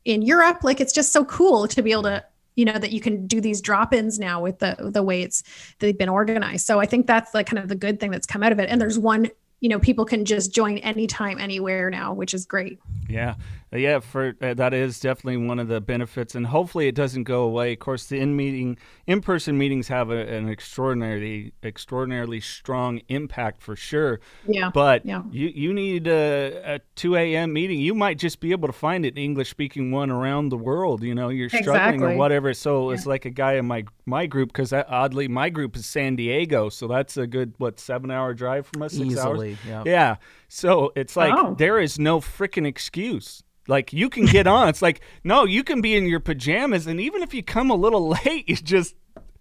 B: in Europe. Like it's just so cool to be able to you know that you can do these drop-ins now with the the way it's they've been organized. So i think that's like kind of the good thing that's come out of it. And there's one you know people can just join anytime anywhere now which is great.
A: Yeah yeah, for uh, that is definitely one of the benefits, and hopefully it doesn't go away. Of course, the in meeting, in person meetings have a, an extraordinarily, extraordinarily strong impact for sure.
B: Yeah.
A: But
B: yeah.
A: you you need a, a two a.m. meeting. You might just be able to find an English speaking one around the world. You know, you're struggling
B: exactly.
A: or whatever. So yeah. it's like a guy in my my group because oddly my group is San Diego, so that's a good what seven hour drive from us. Six
C: Easily,
A: hours.
C: Yeah.
A: Yeah. So it's like oh. there is no freaking excuse like you can get on. It's like no, you can be in your pajamas, and even if you come a little <laughs> late, you just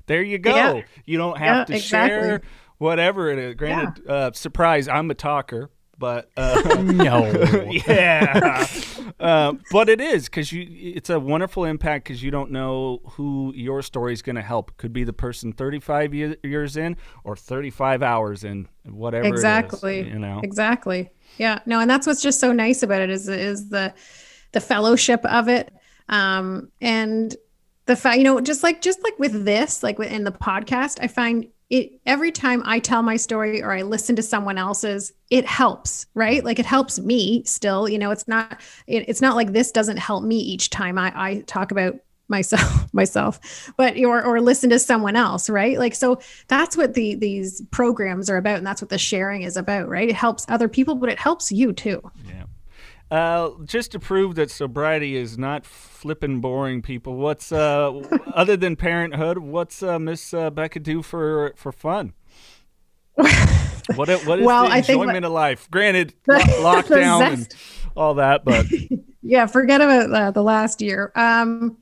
A: there you go. Yeah. You don't have yeah, to exactly. share whatever it is. Granted, uh, surprise, I'm a talker, but uh,
C: No. <laughs>
A: yeah, uh, but it is because you. It's a wonderful impact because you don't know who your story is going to help. Could be the person 35 ye- years in or 35 hours in, whatever. it is,
B: exactly
A: you know.
B: exactly yeah no and that's what's just so nice about it is is the the fellowship of it um and the fact you know just like just like with this like in the podcast i find it every time i tell my story or i listen to someone else's it helps right? Like it helps me still you know it's not it, it's not like this doesn't help me each time i i talk about myself <laughs> myself but or or listen to someone else right? Like so that's what the these programs are about and that's what the sharing is about right? It helps other people but it helps you too
A: Uh, just to prove that sobriety is not flipping boring, people. What's uh, <laughs> other than parenthood? What's uh, Miss uh, Becca do for for fun? <laughs> what what is
B: Well,
A: the
B: I think
A: enjoyment
B: what-
A: of life? Granted,
B: The- <laughs>
A: lo-
B: the
A: lockdown and all that, but
B: yeah forget about uh, the last year um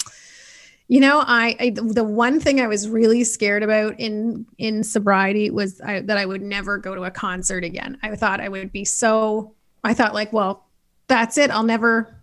B: you know I, I the one thing i was really scared about in in sobriety was I, that i would never go to a concert again i thought i would be so i thought like well that's it i'll never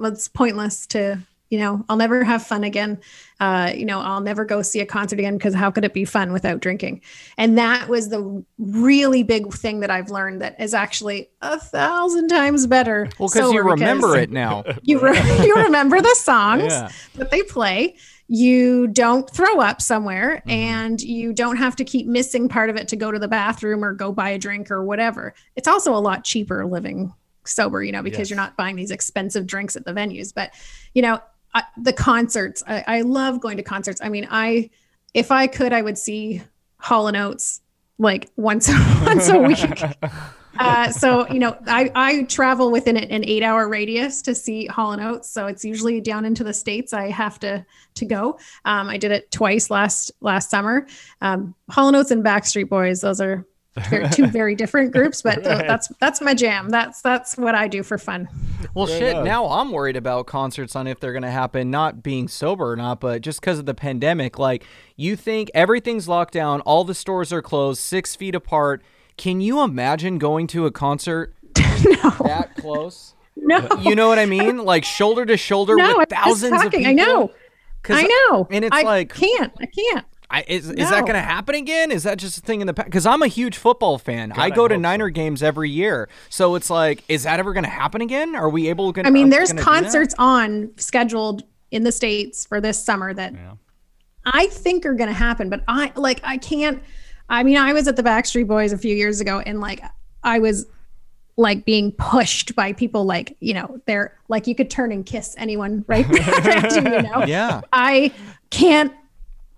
B: it's pointless to you know i'll never have fun again uh you know i'll never go see a concert again because how could it be fun without drinking and that was the really big thing that i've learned that is actually a thousand times better
D: Well, because you remember it now. <laughs>
B: you re- you remember the songs
D: Yeah.
B: that they play you don't throw up somewhere
D: Mm-hmm.
B: and you don't have to keep missing part of it to go to the bathroom or go buy a drink or whatever it's also a lot cheaper living sober you know because
A: Yes.
B: you're not buying these expensive drinks at the venues but you know I, the concerts I, I love going to concerts i mean i if i could i would see hall and oates like once <laughs> once a week <laughs> uh, so you know, I I travel within an eight hour radius to see Hall and Oates. So it's usually down into the states. I have to to go. Um, I did it twice last last summer. Um, Hall and Oates and Backstreet Boys. Those are very, two very different groups, but <laughs> th- that's that's my jam. That's that's what I do for fun.
D: Well, shit. Now I'm worried about concerts on if they're going to happen, not being sober or not, but just because of the pandemic. Like, you think everything's locked down, all the stores are closed, six feet apart. Can you imagine going to a concert <laughs>
B: no,
D: that close?
B: no,
D: You know what I mean? Like shoulder to shoulder
B: no.
D: with thousands of people.
B: I know.
D: 'Cause-
B: I know.
D: And it's
B: I
D: like,
B: can't. I can't.
D: I, is, is that going to happen again? Is that just a thing in the past? Because I'm a huge football fan. I go to
A: hope so.
D: Niner games every year. So it's like, is that ever going to happen again? Are we able to?
B: I mean, there's concerts on scheduled in the states for this summer that I think are going to happen, but I like I can't. I mean, I was at the Backstreet Boys a few years ago, and like I was like being pushed by people like you know they're like you could turn and kiss anyone right <laughs> around you, you know. <laughs>
D: Yeah.
B: I can't.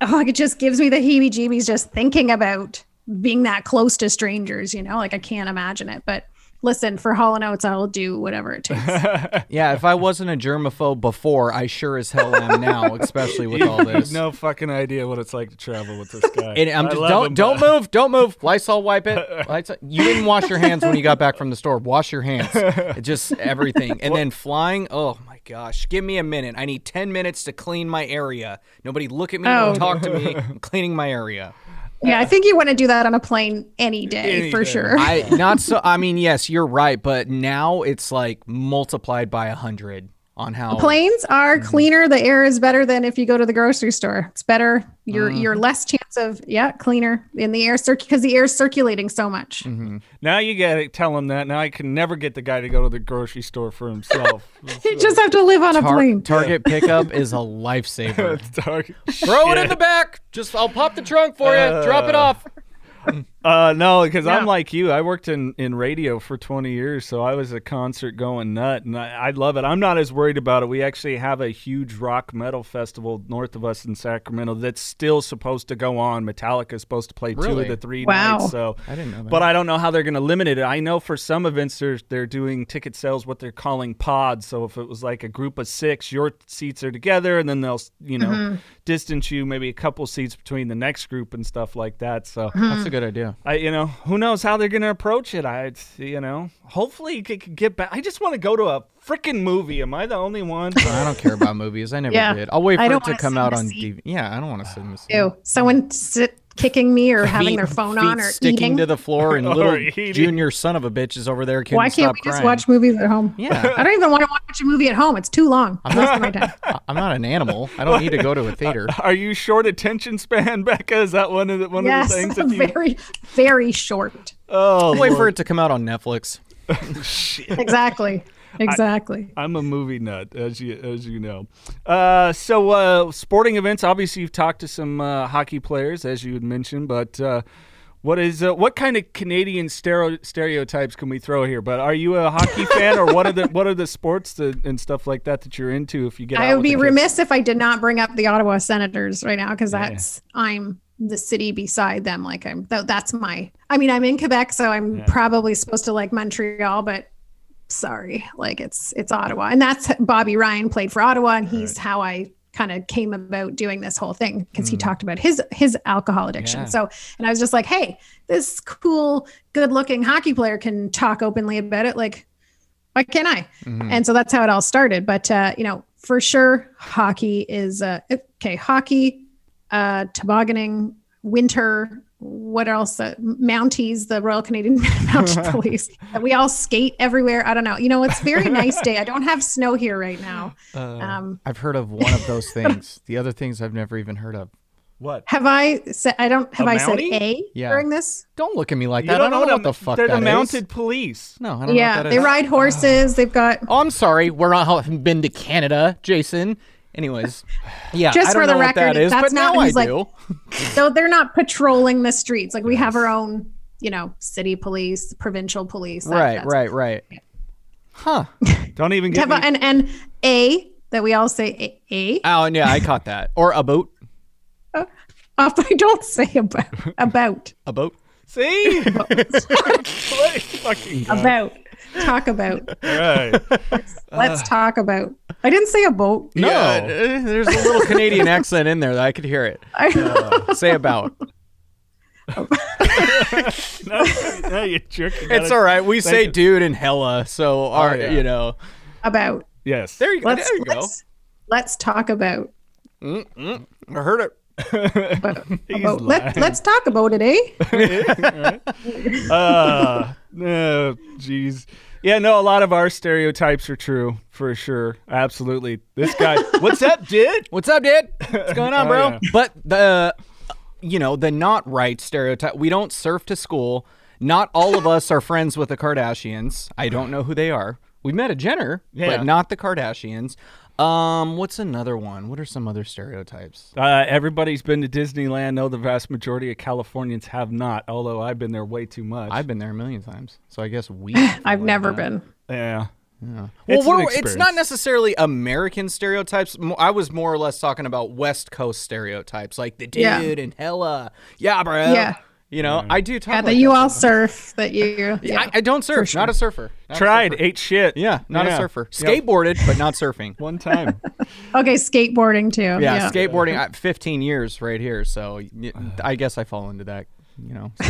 B: <laughs> Oh, it just gives me the heebie-jeebies just thinking about being that close to strangers. You know, like I can't imagine it. But listen, for Hall and Oates, I'll do whatever it takes. <laughs>
D: Yeah, if I wasn't a germaphobe before, I sure as hell am now, especially with all this.
A: no fucking idea what it's like to travel with this guy.
D: And I'm just
A: love
D: don't
A: him,
D: don't
A: but-
D: move, don't move. Lysol wipe it. <laughs> Lysol- You didn't wash your hands when you got back from the store. Wash your hands. It just everything. And then flying. Oh my gosh! Give me a minute. I need ten minutes to clean my area. Nobody look at me.
B: Oh.
D: Don't talk to me. <laughs> I'm cleaning my area.
B: Yeah, I think you want to do that on a plane any day
A: Any
B: for
A: day.
B: sure.
D: I not so. I <laughs> mean, yes, you're right, but now it's like multiplied by a hundred on how
B: Planes are
D: Mm-hmm.
B: cleaner. The air is better than if you go to the grocery store. It's better. You're you're
D: Mm-hmm.
B: less chance of yeah cleaner in the air circ because the air is circulating so much.
D: Mm-hmm.
A: Now you gotta tell him that. Now I can never get the guy to go to the grocery store for himself. <laughs>
B: You just have to live on a plane.
D: Target pickup <laughs> is a lifesaver.
A: Target-
D: Throw it in the back. Just I'll pop the trunk for you. Drop it off. <laughs>
A: Uh, no, because I'm like you. I worked in, in radio for 20 years, so I was a concert going nut, and I, I love it. I'm not as worried about it. We actually have a huge rock metal festival north of us in Sacramento that's still supposed to go on. Metallica is supposed to play two of the three
B: Wow.
A: nights. So
D: I didn't know that.
A: But I don't know how they're going to limit it. I know for some events they're they're doing ticket sales what they're calling pods. So if it was like a group of six, your seats are together, and then they'll you know
B: Mm-hmm.
A: distance you maybe a couple seats between the next group and stuff like that. So.
D: That's a good idea.
A: I, you know, who knows how they're going to approach it? I, you know, hopefully you could get back. I just want to go to a freaking movie. Am I the only one?
D: I don't care about movies. I never
B: Yeah.
D: did. I'll wait for it to come out on. DVD. Yeah, I don't want to sit in the.
B: Ew. Someone sit kicking me or <laughs> having
D: Feet-
B: their phone
D: feet
B: on or
D: sticking
B: eating.
D: to the floor, and <laughs>
A: oh,
D: little junior son of a bitch is over there. Couldn't
B: Why can't
D: stop
B: we just watch movies at home?
D: Yeah.
B: I don't even want to watch a movie at home. It's too long. Most of my time. <laughs>
D: I- I'm not an animal. I don't need to go to a theater.
A: Are you short attention span, Becca? Is that one of the one of the things that you?
B: very, very short.
A: Oh,
D: Wait for it to come out on Netflix.
B: Exactly. Exactly.
A: I'm a movie nut, as you as you know. Uh, so uh, sporting events. Obviously, you've talked to some uh, hockey players, as you had mentioned. But uh, what is uh, what kind of Canadian stereo- stereotypes can we throw here? But are you a hockey fan, or what are the what are the sports that, and stuff like that that you're into? If you get,
B: I would be remiss if I did not bring up the Ottawa Senators right now because that's I'm the city beside them. Like I'm th- that's my. I mean, I'm in Quebec, so I'm probably supposed to like Montreal, but sorry, like it's it's Ottawa, and that's Bobby Ryan played for Ottawa, and he's how I kind of came about doing this whole thing because he talked about his his alcohol addiction.
A: Yeah.
B: So, and I was just like, hey, this cool, good looking hockey player can talk openly about it. Like, why can't I? And so that's how it all started. But uh, you know, for sure, hockey is uh, okay. Hockey, uh, tobogganing, winter. What else? Uh, Mounties, the Royal Canadian <laughs> Mounted <laughs> Police. We all skate everywhere. I don't know. You know, it's a very nice day. I don't have snow here right now. <laughs> um,
D: I've heard of one of those things. the other things I've never even heard of.
A: What?
B: have I said? I don't. Have
A: A
B: I said
A: Mountie?
B: a
D: Yeah.
B: during this?
D: Don't look at me like
A: You
D: that. I don't know what
A: a-
D: the fuck
A: They're
D: that
A: the
D: is.
A: mounted police.
D: No, I don't know
B: Yeah, they
D: is.
B: ride horses. They've got
D: Oh, I'm sorry. We're not haven't been to Canada, Jason. Anyways, <sighs> yeah,
B: Just
D: I don't
B: for the
D: know
B: record,
D: that is,
B: that's
D: but
B: not-
D: now I
B: he's like-
D: do. <laughs>
B: so they're not patrolling the streets. Like we have our own, you know, city police, provincial police. that-
D: right,
B: that's-
D: right, right. Huh. <laughs>
A: Don't even get
B: Have
A: me.
B: a- and and a that we all say a. a.
D: Oh, and yeah, I caught that. Or a boat.
B: Uh, <laughs> I don't say about about
D: A boat.
A: See, Play fucking God.
B: about talk about. <laughs>
A: All right.
B: Let's talk about. I didn't say a boat.
D: No,
A: Yeah.
D: uh, there's a little Canadian accent in there that I could hear it.
B: I,
D: Say about. <laughs>
A: no, no, you jerk. You
D: It's all right. We say
A: you.
D: dude and hella, so our,
A: yeah.
D: you know.
B: about.
A: Yes.
D: There you go.
B: Let's
D: there you go.
B: let's, let's talk about.
D: I heard it.
B: about, <laughs> about let, let's talk about it, eh?
A: Uh, no, jeez. Yeah, no, a lot of our stereotypes are true for sure. Absolutely. This guy, <laughs> what's up, dude?
D: What's up, dude? What's going on, <laughs>
A: Oh,
D: bro?
A: yeah.
D: But the, you know, the not right stereotype. We don't surf to school. Not all of us are friends with the Kardashians. I don't know who they are. We met a Jenner,
A: Yeah.
D: but not the Kardashians. Um, what's another one? What are some other stereotypes?
A: Uh, everybody's been to Disneyland. No, the vast majority of Californians have not, although I've been there way too much.
D: I've been there a million times, so I guess we. <laughs>
B: I've never been.
A: yeah. Yeah.
D: Well,
A: It's
D: we're, it's not necessarily American stereotypes. I was more or less talking about West Coast stereotypes, like the dude
B: Yeah.
D: and hella, yeah, bro.
B: Yeah.
D: You know, I do talk.
B: Yeah,
D: like
B: that you
D: that
B: all surf. That you. Yeah.
D: I, I don't surf.
B: sure.
D: Not a surfer. Not a
A: Tried,
D: surfer.
A: ate shit.
D: Yeah, not
A: Yeah.
D: a surfer. Skateboarded, but not surfing. <laughs>
A: One time. <laughs>
B: okay, skateboarding too.
D: Yeah,
B: Yeah.
D: skateboarding. I, 15 years right here, so <sighs> I guess I fall into that. You know. <laughs>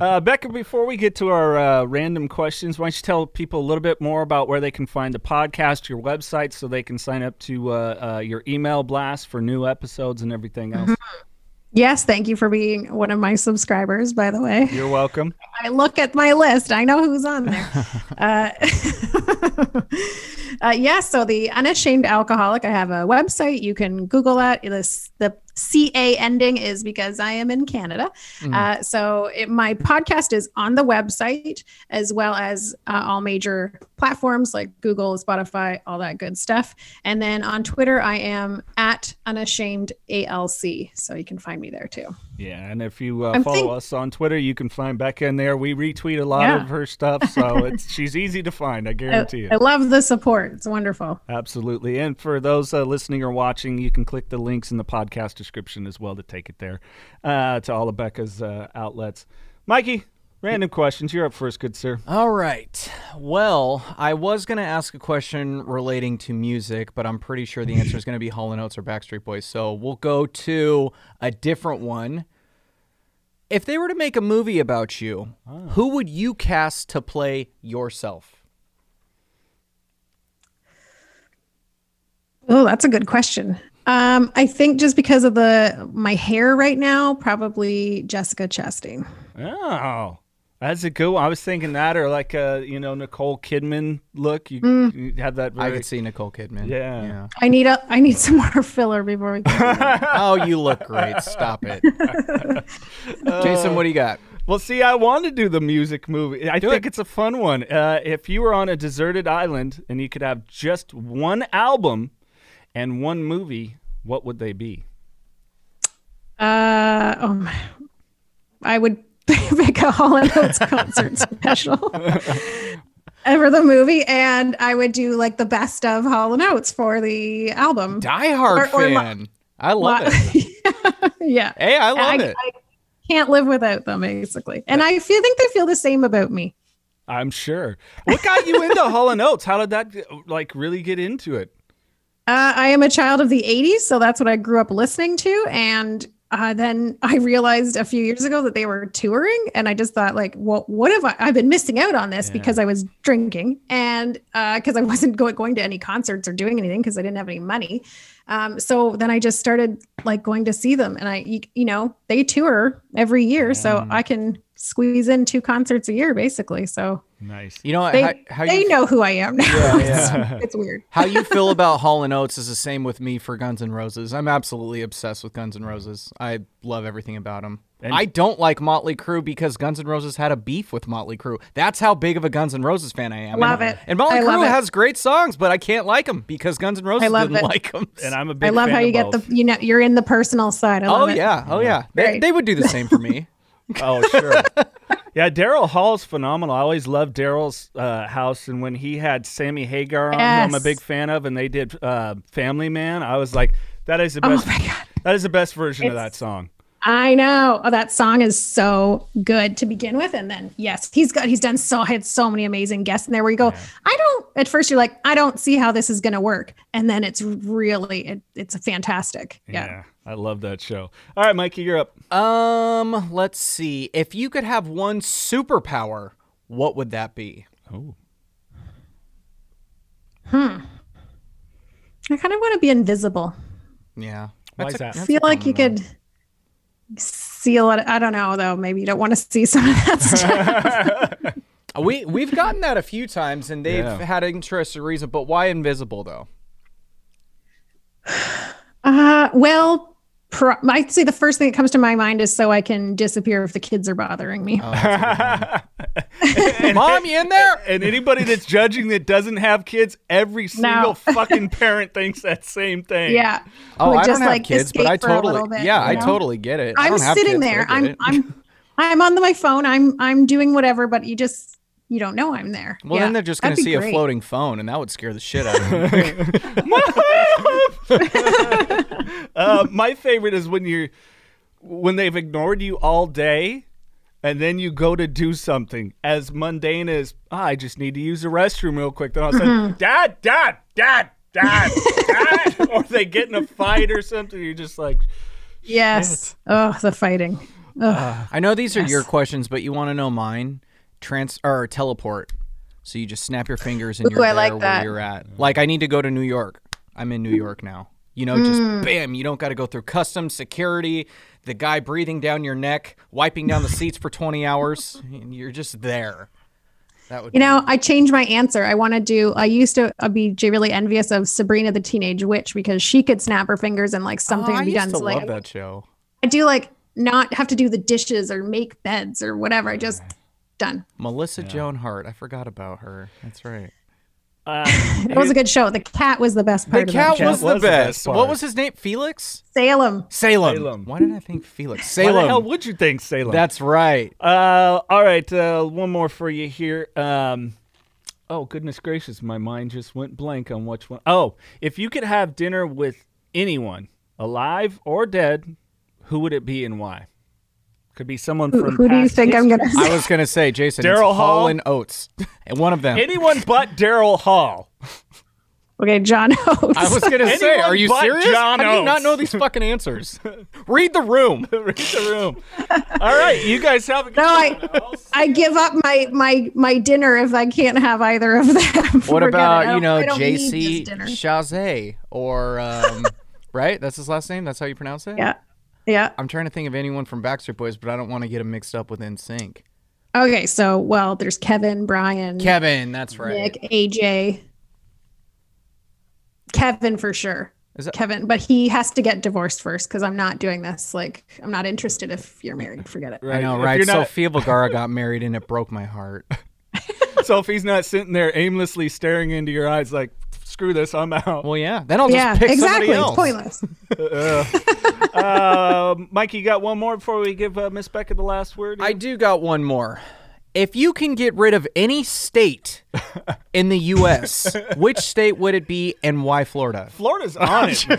A: Uh, Becca, before we get to our uh, random questions, why don't you tell people a little bit more about where they can find the podcast, your website, so they can sign up to uh, uh, your email blast for new episodes and everything else?
B: Yes, thank you for being one of my subscribers. By the way,
A: You're welcome. <laughs>
B: I look at my list. I know who's on there. <laughs> uh, <laughs> uh, yeah, so the Unashamed Alcoholic. I have a website. You can Google that. This the CA ending is because I am in Canada. Uh, so it, my podcast is on the website as well as uh, all major platforms like Google, Spotify, all that good stuff. And then on Twitter, I am at Unashamed ALC. So you can find me there too.
A: Yeah, and if you uh, follow
B: think-
A: us on Twitter, you can find Becca in there. We retweet a lot
B: Yeah.
A: of her stuff, so <laughs> it's she's easy to find. I
B: I,
A: guarantee
B: I
A: it.
B: love the support. It's wonderful.
A: Absolutely. And for those uh, listening or watching, you can click the links in the podcast description as well to take it there uh, to all of Becca's uh, outlets. Mikey, random questions. You're up first, good sir.
D: All right. Well, I was going to ask a question relating to music, but I'm pretty sure the answer is going to be Hall & Oates or Backstreet Boys. So we'll go to a different one. If they were to make a movie about you, who would you cast to play yourself?
B: Oh, that's a good question. Um, I think just because of the my hair right now, probably Jessica Chastain.
A: Oh, that's a good one. I was thinking that, or like a you know Nicole Kidman look. You,
B: Mm.
A: you have that.
D: I could see Nicole Kidman.
A: Yeah.
D: yeah.
B: I need a I need some <laughs> more filler before we. Can <laughs>
D: Oh, you look great. Stop it. <laughs> Jason, what do you got?
A: Well, see, I want to do the music movie. I
D: Do
A: think
D: it.
A: it's a fun one. Uh, if you were on a deserted island and you could have just one album and one movie, what would they be?
B: uh oh I would <laughs> make a Hall and Oates <laughs> concert special. For the movie, and I would do like the best of Hall and Oates for the album.
D: Die Hard
B: Or- or my-
D: fan. I love it. <laughs>
B: yeah,
D: Hey, I love
B: I,
D: it.
B: I can't live without them, basically. And I feel think they feel the same about me.
A: I'm sure. What got you into Hall and Oates? How did that like really get into it?
B: Uh, I am a child of the 80s, so that's what I grew up listening to. And uh, then I realized a few years ago that they were touring, and I just thought, like, well, what have I? I've been missing out on this because I was drinking and because I <laughs> wasn't go- going to any concerts or doing anything because I didn't have any money. Um, so then I just started like going to see them, and I, you, you know, they tour every year, so I can squeeze in two concerts a year, basically. So
A: Nice.
D: You know
B: they
D: how, how
B: they
D: you
B: know who I am now.
A: yeah. <laughs>
B: it's, it's weird.
D: how you feel <laughs> about Hall and Oates is the same with me for Guns N' Roses. I'm absolutely obsessed with Guns N' Roses. I love everything about them.
A: And-
D: I don't like Motley Crue because Guns N' Roses had a beef with Motley Crue. That's how big of a Guns N' Roses fan I am.
B: I love
D: and,
B: it.
D: And Motley
B: I
D: Crue
B: it.
D: has great songs, but I can't like them because Guns N' Roses
B: I love
D: didn't
B: it.
D: like them.
A: And I'm a big
B: I love
A: fan
B: how you get
A: both.
B: the you know you're in the personal side. I
D: oh
B: it.
D: yeah, oh yeah. They, they would do the same for me. <laughs>
A: Oh, sure. Yeah, Daryl Hall's phenomenal. I always loved Daryl's uh, house, and when he had Sammy Hagar on, who I'm a big fan of, and they did uh, Family Man, I was like, that is the
B: Oh
A: best.
B: my god.
A: That is the best version of that song.
B: I know. Oh, that song is so good to begin with. And then yes, he's got he's done so I had so many amazing guests in there where you go, I don't at first you're like, I don't see how this is gonna work. And then it's really it, it's fantastic. Yeah.
A: I love that show. All right, Mikey, you're up.
D: Um, let's see. If you could have one superpower, what would that be?
A: Oh, Hmm.
B: I kind of want to be invisible.
D: Yeah.
A: Why
D: That's
A: is that?
B: I feel like you
D: common
B: could see a lot. I don't know though. Maybe you don't want to see some of that <laughs> stuff. <laughs>
D: We we've gotten that a few times, and they've
A: Yeah.
D: had an interesting reason. But why invisible though? <sighs>
B: Uh, well, pro- I'd say the first thing that comes to my mind is so I can disappear if the kids are bothering me.
D: Oh, <laughs> <laughs> Mom, you in there?
A: and anybody that's judging that doesn't have kids, every single <laughs> fucking parent thinks that same thing.
B: yeah.
D: Oh,
B: Would
D: I don't
B: just,
D: have
B: like,
D: kids, but I totally,
B: bit,
D: yeah,
B: you
D: I
B: know?
D: totally get it. I
B: I'm
D: don't
B: sitting
D: kids,
B: there. I'm. I'm I'm on my phone. I'm I'm doing whatever, but you just you don't know I'm there.
D: Well,
B: Yeah,
D: then they're just going to
B: that'd be
D: see a floating phone, and that would scare the shit out of them. <laughs> <laughs>
A: Uh, my favorite is when you're when they've ignored you all day and then you go to do something as mundane as "Ah, I just need to use the restroom real quick. Then all of a sudden, Dad, Dad, Dad, Dad, Dad, <laughs> or they get in a fight or something. You're just like,
B: Yes. Oh, the fighting. Ugh.
D: I know these are your questions, but you want to know mine? Trans or teleport. So you just snap your fingers and
B: Ooh,
D: you're
B: I
D: there
B: like
D: where
B: that.
D: you're at. Like I need to go to New York. I'm in New York now. You know, just
B: Mm.
D: bam. You don't got to go through customs, security, the guy breathing down your neck, wiping down the seats for 20 hours. and <laughs> You're just there. That would
B: You know, I changed my answer. I want to do. I used to be really envious of Sabrina the Teenage Witch because she could snap her fingers and like something
D: oh, I
B: would be done.
D: to
B: So
D: love
B: like,
D: that show.
B: I do like not have to do the dishes or make beds or whatever. I just done.
D: Melissa Joan Hart. I forgot about her. That's right.
A: uh, <laughs>
B: It was a good show. The cat was the best
D: The
B: part of
D: cat
B: that show.
D: was,
A: was
D: the
A: the best
D: best. What was his name? Felix?
B: Salem.
D: Salem.
A: Salem.
D: Why did I think Felix?
A: why
D: Salem.
A: the hell would you think, Salem?
D: That's right.
A: Uh, all right, uh, one more for you here. Um, oh goodness gracious, my mind just went blank on which one. Oh, if you could have dinner with anyone, alive or dead, who would it be and why? Could be someone from.
B: who do you
A: past
B: think I'm gonna? Say?
D: I was gonna say Jason.
A: Daryl Hall?
D: Hall and Oates, <laughs> and one of them.
A: Anyone but Daryl Hall.
B: Okay, John <laughs> Oates.
D: I was gonna say, are you serious?
A: John
D: How do you not know these fucking answers? Read the room. <laughs>
A: Read the room. All right, you guys have a good
B: No. I, I give up my my my dinner if I can't have either of them.
D: What
B: Forget it. I
D: about you know
B: I don't need
D: JC
B: this dinner.
D: Chasez or um, right? That's his last name. That's how you pronounce it.
B: Yeah. Yeah.
D: I'm trying to think of anyone from Backstreet Boys, but I don't want to get him mixed up with NSYNC.
B: Okay. So, well, there's Kevin, Brian,
D: Kevin, that's right.
B: Nick, AJ. Kevin for sure.
D: Is that-
B: Kevin, but he has to get divorced first because I'm not doing this. Like, I'm not interested if you're married. Forget it. Right.
D: I know,
A: If
D: right?
A: you're not-
D: Sofia Vergara got married, and it broke my heart. <laughs> <laughs>
A: so if he's not sitting there aimlessly staring into your eyes like, screw this, I'm out.
D: Well, yeah. Then I'll just
B: yeah,
D: pick
B: exactly.
D: somebody
B: It's
D: else.
B: pointless. <laughs> <laughs>
A: uh, Mike, you got one more before we give uh, Miss Becca the last word?
D: I do got one more. If you can get rid of any state <laughs> in the U.S., which state would it be, and why Florida?
A: Florida's on it, man.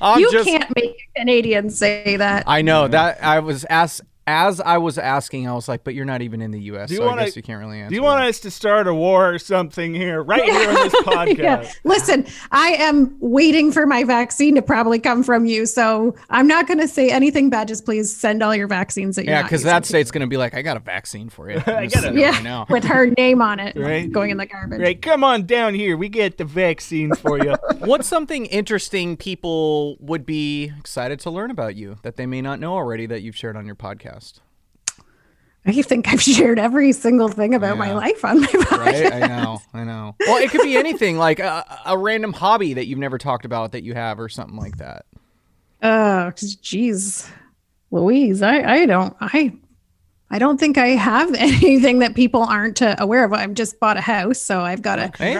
D: I'm
B: you
D: just-
B: can't make a Canadian say that.
D: I know that I was asked as I was asking. I was like, "But you're not even in the U.S.,
A: you
D: so
A: wanna-
D: I guess you can't really answer."
A: Do you want
D: that.
A: us to start a war or something here, right here on this <laughs> podcast?
B: yeah. Listen, I am waiting for my vaccine to probably come from you. So I'm not going to say anything bad. Just please send all your vaccines that you're
D: Yeah, because
B: using.
D: that state's going to be like, "I got a vaccine for you." <laughs> I
A: got it.
B: yeah,
D: now.
B: with her name on it
A: Right.
B: going in the garbage.
A: Right, come on down here. We get the vaccines for you. <laughs>
D: What's something interesting people would be excited to learn about you that they may not know already that you've shared on your podcast?
B: I think I've shared every single thing about my life on my podcast.
D: Right? I know, I know. Well, it could be anything like a, a random hobby that you've never talked about that you have, or something like that.
B: Oh, geez, Louise, I, I don't, I, I don't think I have <laughs> anything that people aren't uh, aware of. I've just bought a house, so I've got to
D: Hey,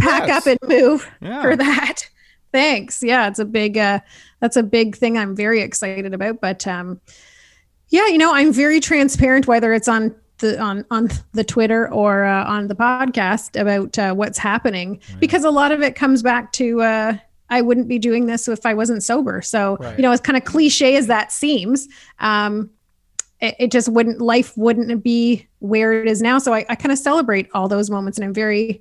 B: pack up and move <laughs>
D: Yeah.
B: for that. Thanks. Yeah, it's a big, uh, that's a big thing. I'm very excited about. But um, yeah, you know, I'm very transparent, whether it's on the on on the Twitter or uh, on the podcast about uh, what's happening, because a lot of it comes back to. Uh, I wouldn't be doing this if I wasn't sober. So,
D: Right.
B: you know, as kind of cliche as that seems, um, it, it just wouldn't, life wouldn't be where it is now. So I, I kind of celebrate all those moments and I'm very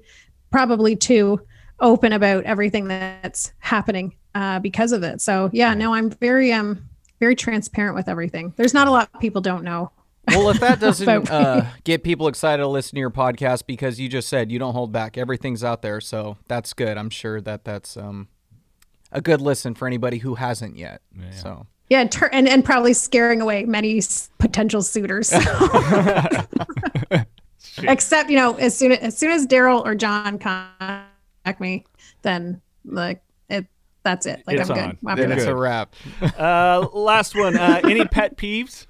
B: probably too open about everything that's happening uh, because of it. So yeah, no, I'm very, um, very transparent with everything. There's not a lot people don't know.
D: Well, if that <laughs> doesn't uh, get people excited to listen to your podcast, because you just said you don't hold back, everything's out there, so that's good. I'm sure that that's um, a good listen for anybody who hasn't yet. So
B: Yeah, tur- and and probably scaring away many s- potential suitors. <laughs> <laughs> Except, you know, as soon as, as soon as Daryl or John contact me, then like it, that's it. Like
A: It's
B: I'm
A: on.
B: good. After
D: then
B: that.
D: it's a wrap. <laughs>
A: Uh, last one. Uh, any pet peeves?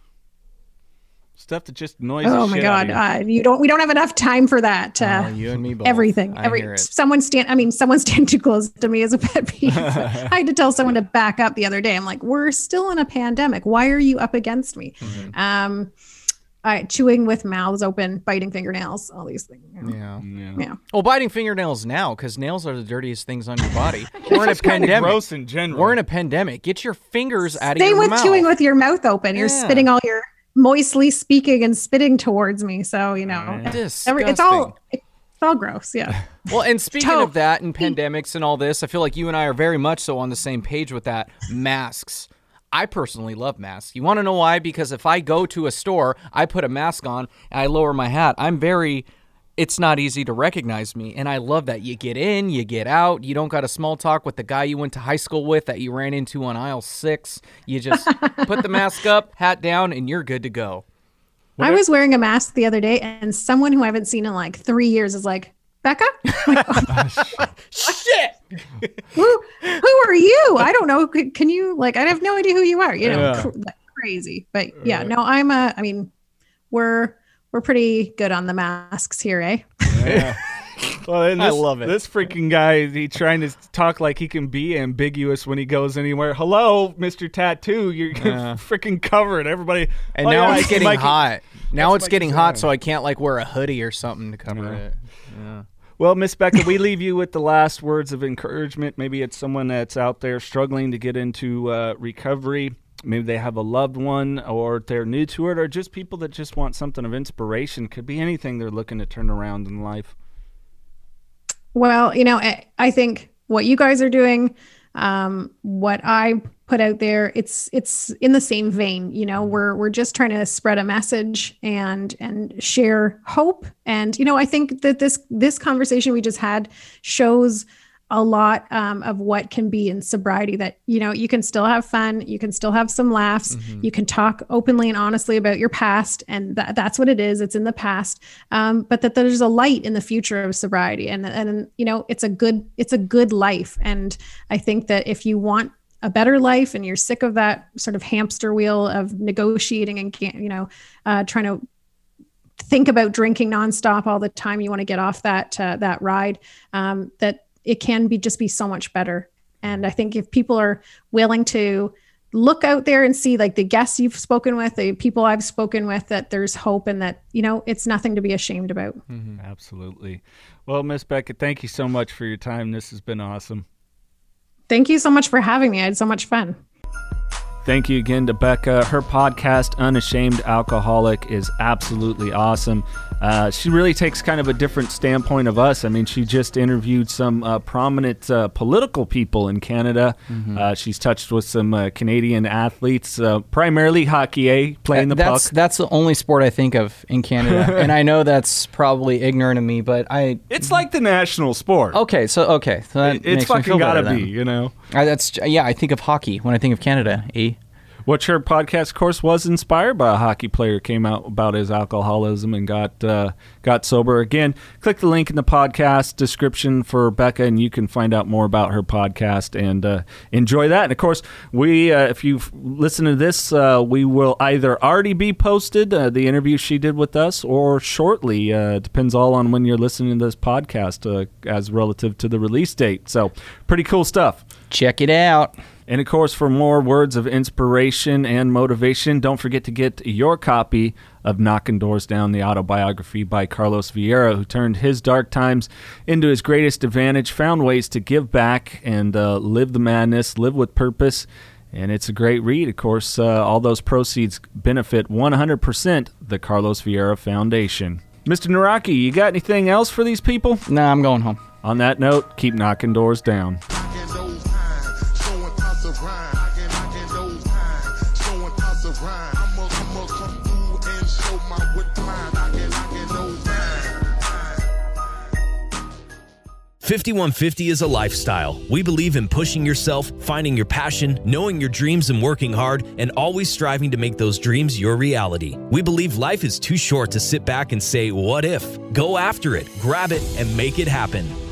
A: Stuff that just annoys the
B: Oh my
A: shit out
B: god,
A: of you.
B: uh, you don't. We don't have enough time for that. Uh,
D: Oh, you and me both.
B: everything.
D: I
B: Every
D: hear it.
B: someone stand. I mean, someone <laughs> stand too close to me is a pet peeve. <laughs> I had to tell someone to back up the other day. I'm like, we're still in a pandemic. Why are you up against me?
D: Mm-hmm.
B: Um, I chewing with mouths open, biting fingernails, all these things. you know.
D: Yeah.
B: Yeah.
D: Well, biting fingernails now, because nails are the dirtiest things on your body. <laughs> We're in a pandemic.
A: gross in general.
D: We're in a pandemic. Get your fingers out of your mouth.
B: Same
D: your
B: with
D: mouth.
B: chewing with your mouth open. You're
D: Yeah.
B: spitting all your moistly speaking and spitting towards me. So you know, every, it's all it's all gross. Yeah. <laughs>
D: Well, and speaking
B: Toe.
D: of that and pandemics and all this, I feel like you and I are very much so on the same page with that. Masks. I personally love masks. You want to know why? Because if I go to a store, I put a mask on and I lower my hat. I'm very it's not easy to recognize me. And I love that. You get in, you get out. You don't got a small talk with the guy you went to high school with that you ran into on aisle six. You just <laughs> put the mask up, hat down, and you're good to go.
B: I was wearing a mask the other day, and someone who I haven't seen in like three years is like, Becca? <laughs> <laughs>
D: Shit!
B: who, who are you? I don't know. C- Can you, like, I have no idea who you are, you know,
A: Yeah.
B: cr- crazy. But yeah, no, I'm, a, I mean, we're, we're pretty good on the masks here, eh? Yeah. <laughs>
A: Well, and
D: I love it.
A: This freaking guy, he trying to talk like he can be ambiguous when he goes anywhere. Hello, Mister Tattoo, you're freaking covered. Everybody,
D: And
A: oh,
D: now
A: yeah,
D: it's getting
A: Mike-
D: hot. Now
A: That's
D: it's getting hot, so I can't like wear a hoodie or something to cover it.
A: Well, Miss Becca, we leave you with the last words of encouragement. Maybe it's someone that's out there struggling to get into uh, recovery. Maybe they have a loved one, or they're new to it, or just people that just want something of inspiration. Could be anything they're looking to turn around in life.
B: Well, you know, I, I think what you guys are doing, um, what I put out there, it's it's in the same vein. You know, we're we're just trying to spread a message and and share hope. And you know, I think that this this conversation we just had shows a lot um, of what can be in sobriety that you know you can still have fun you can still have some laughs mm-hmm. you can talk openly and honestly about your past and that, that's what it is it's in the past um, but that there's a light in the future of sobriety and and you know it's a good it's a good life and i think that if you want a better life and you're sick of that sort of hamster wheel of negotiating and you know uh, trying to think about drinking nonstop all the time you want to get off that uh, that ride um, that it can be just be so much better. And I think if people are willing to look out there and see like the guests you've spoken with, the people I've spoken with, that there's hope and that, you know, it's nothing to be ashamed about.
A: Mm-hmm, absolutely. Well, Miss Becca, thank you so much for your time. This has been awesome.
B: Thank you so much for having me. I had so much fun.
A: Thank you again to Becca. Her podcast, Unashamed Alcoholic, is absolutely awesome. Uh, she really takes kind of a different standpoint of us. I mean, she just interviewed some uh, prominent uh, political people in Canada. Mm-hmm. Uh, she's touched with some uh, Canadian athletes, uh, primarily hockey, eh? Playing the
C: that's,
A: puck.
C: That's the only sport I think of in Canada. <laughs> and I know that's probably ignorant of me, but I.
A: It's like the national sport.
C: Okay, so, okay. So
A: it, it's fucking gotta be, you know?
C: that's Yeah, I think of hockey when I think of Canada, eh?
A: Which her podcast, course, was inspired by a hockey player. Came out about his alcoholism and got uh, got sober. Again, click the link in the podcast description for Becca, and you can find out more about her podcast and uh, enjoy that. And of course, we uh, if you listen to this, uh, we will either already be posted uh, the interview she did with us, or shortly. Uh, depends all on when you're listening to this podcast, as relative to the release date. So, pretty cool stuff.
C: Check it out.
A: And of course, for more words of inspiration and motivation, don't forget to get your copy of Knocking Doors Down, the autobiography by Carlos Vieira, who turned his dark times into his greatest advantage, found ways to give back and uh, live the madness, live with purpose. And it's a great read. Of course, uh, all those proceeds benefit 100% the Carlos Vieira Foundation. Mr. Naraki, you got anything else for these people?
C: No, nah, I'm going home.
A: On that note, keep knocking doors down.
E: 5150 is a lifestyle. We believe in pushing yourself, finding your passion, knowing your dreams, and working hard, and always striving to make those dreams your reality. We believe life is too short to sit back and say, What if? Go after it, grab it, and make it happen.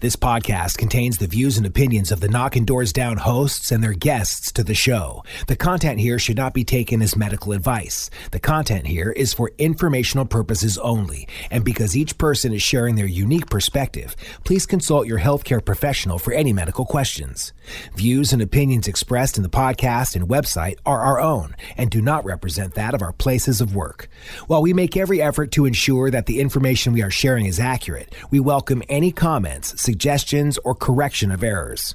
F: This podcast contains the views and opinions of the Knocking Doors Down hosts and their guests to the show. The content here should not be taken as medical advice. The content here is for informational purposes only, and because each person is sharing their unique perspective, please consult your healthcare professional for any medical questions. Views and opinions expressed in the podcast and website are our own and do not represent that of our places of work. While we make every effort to ensure that the information we are sharing is accurate, we welcome any comments suggestions, or correction of errors.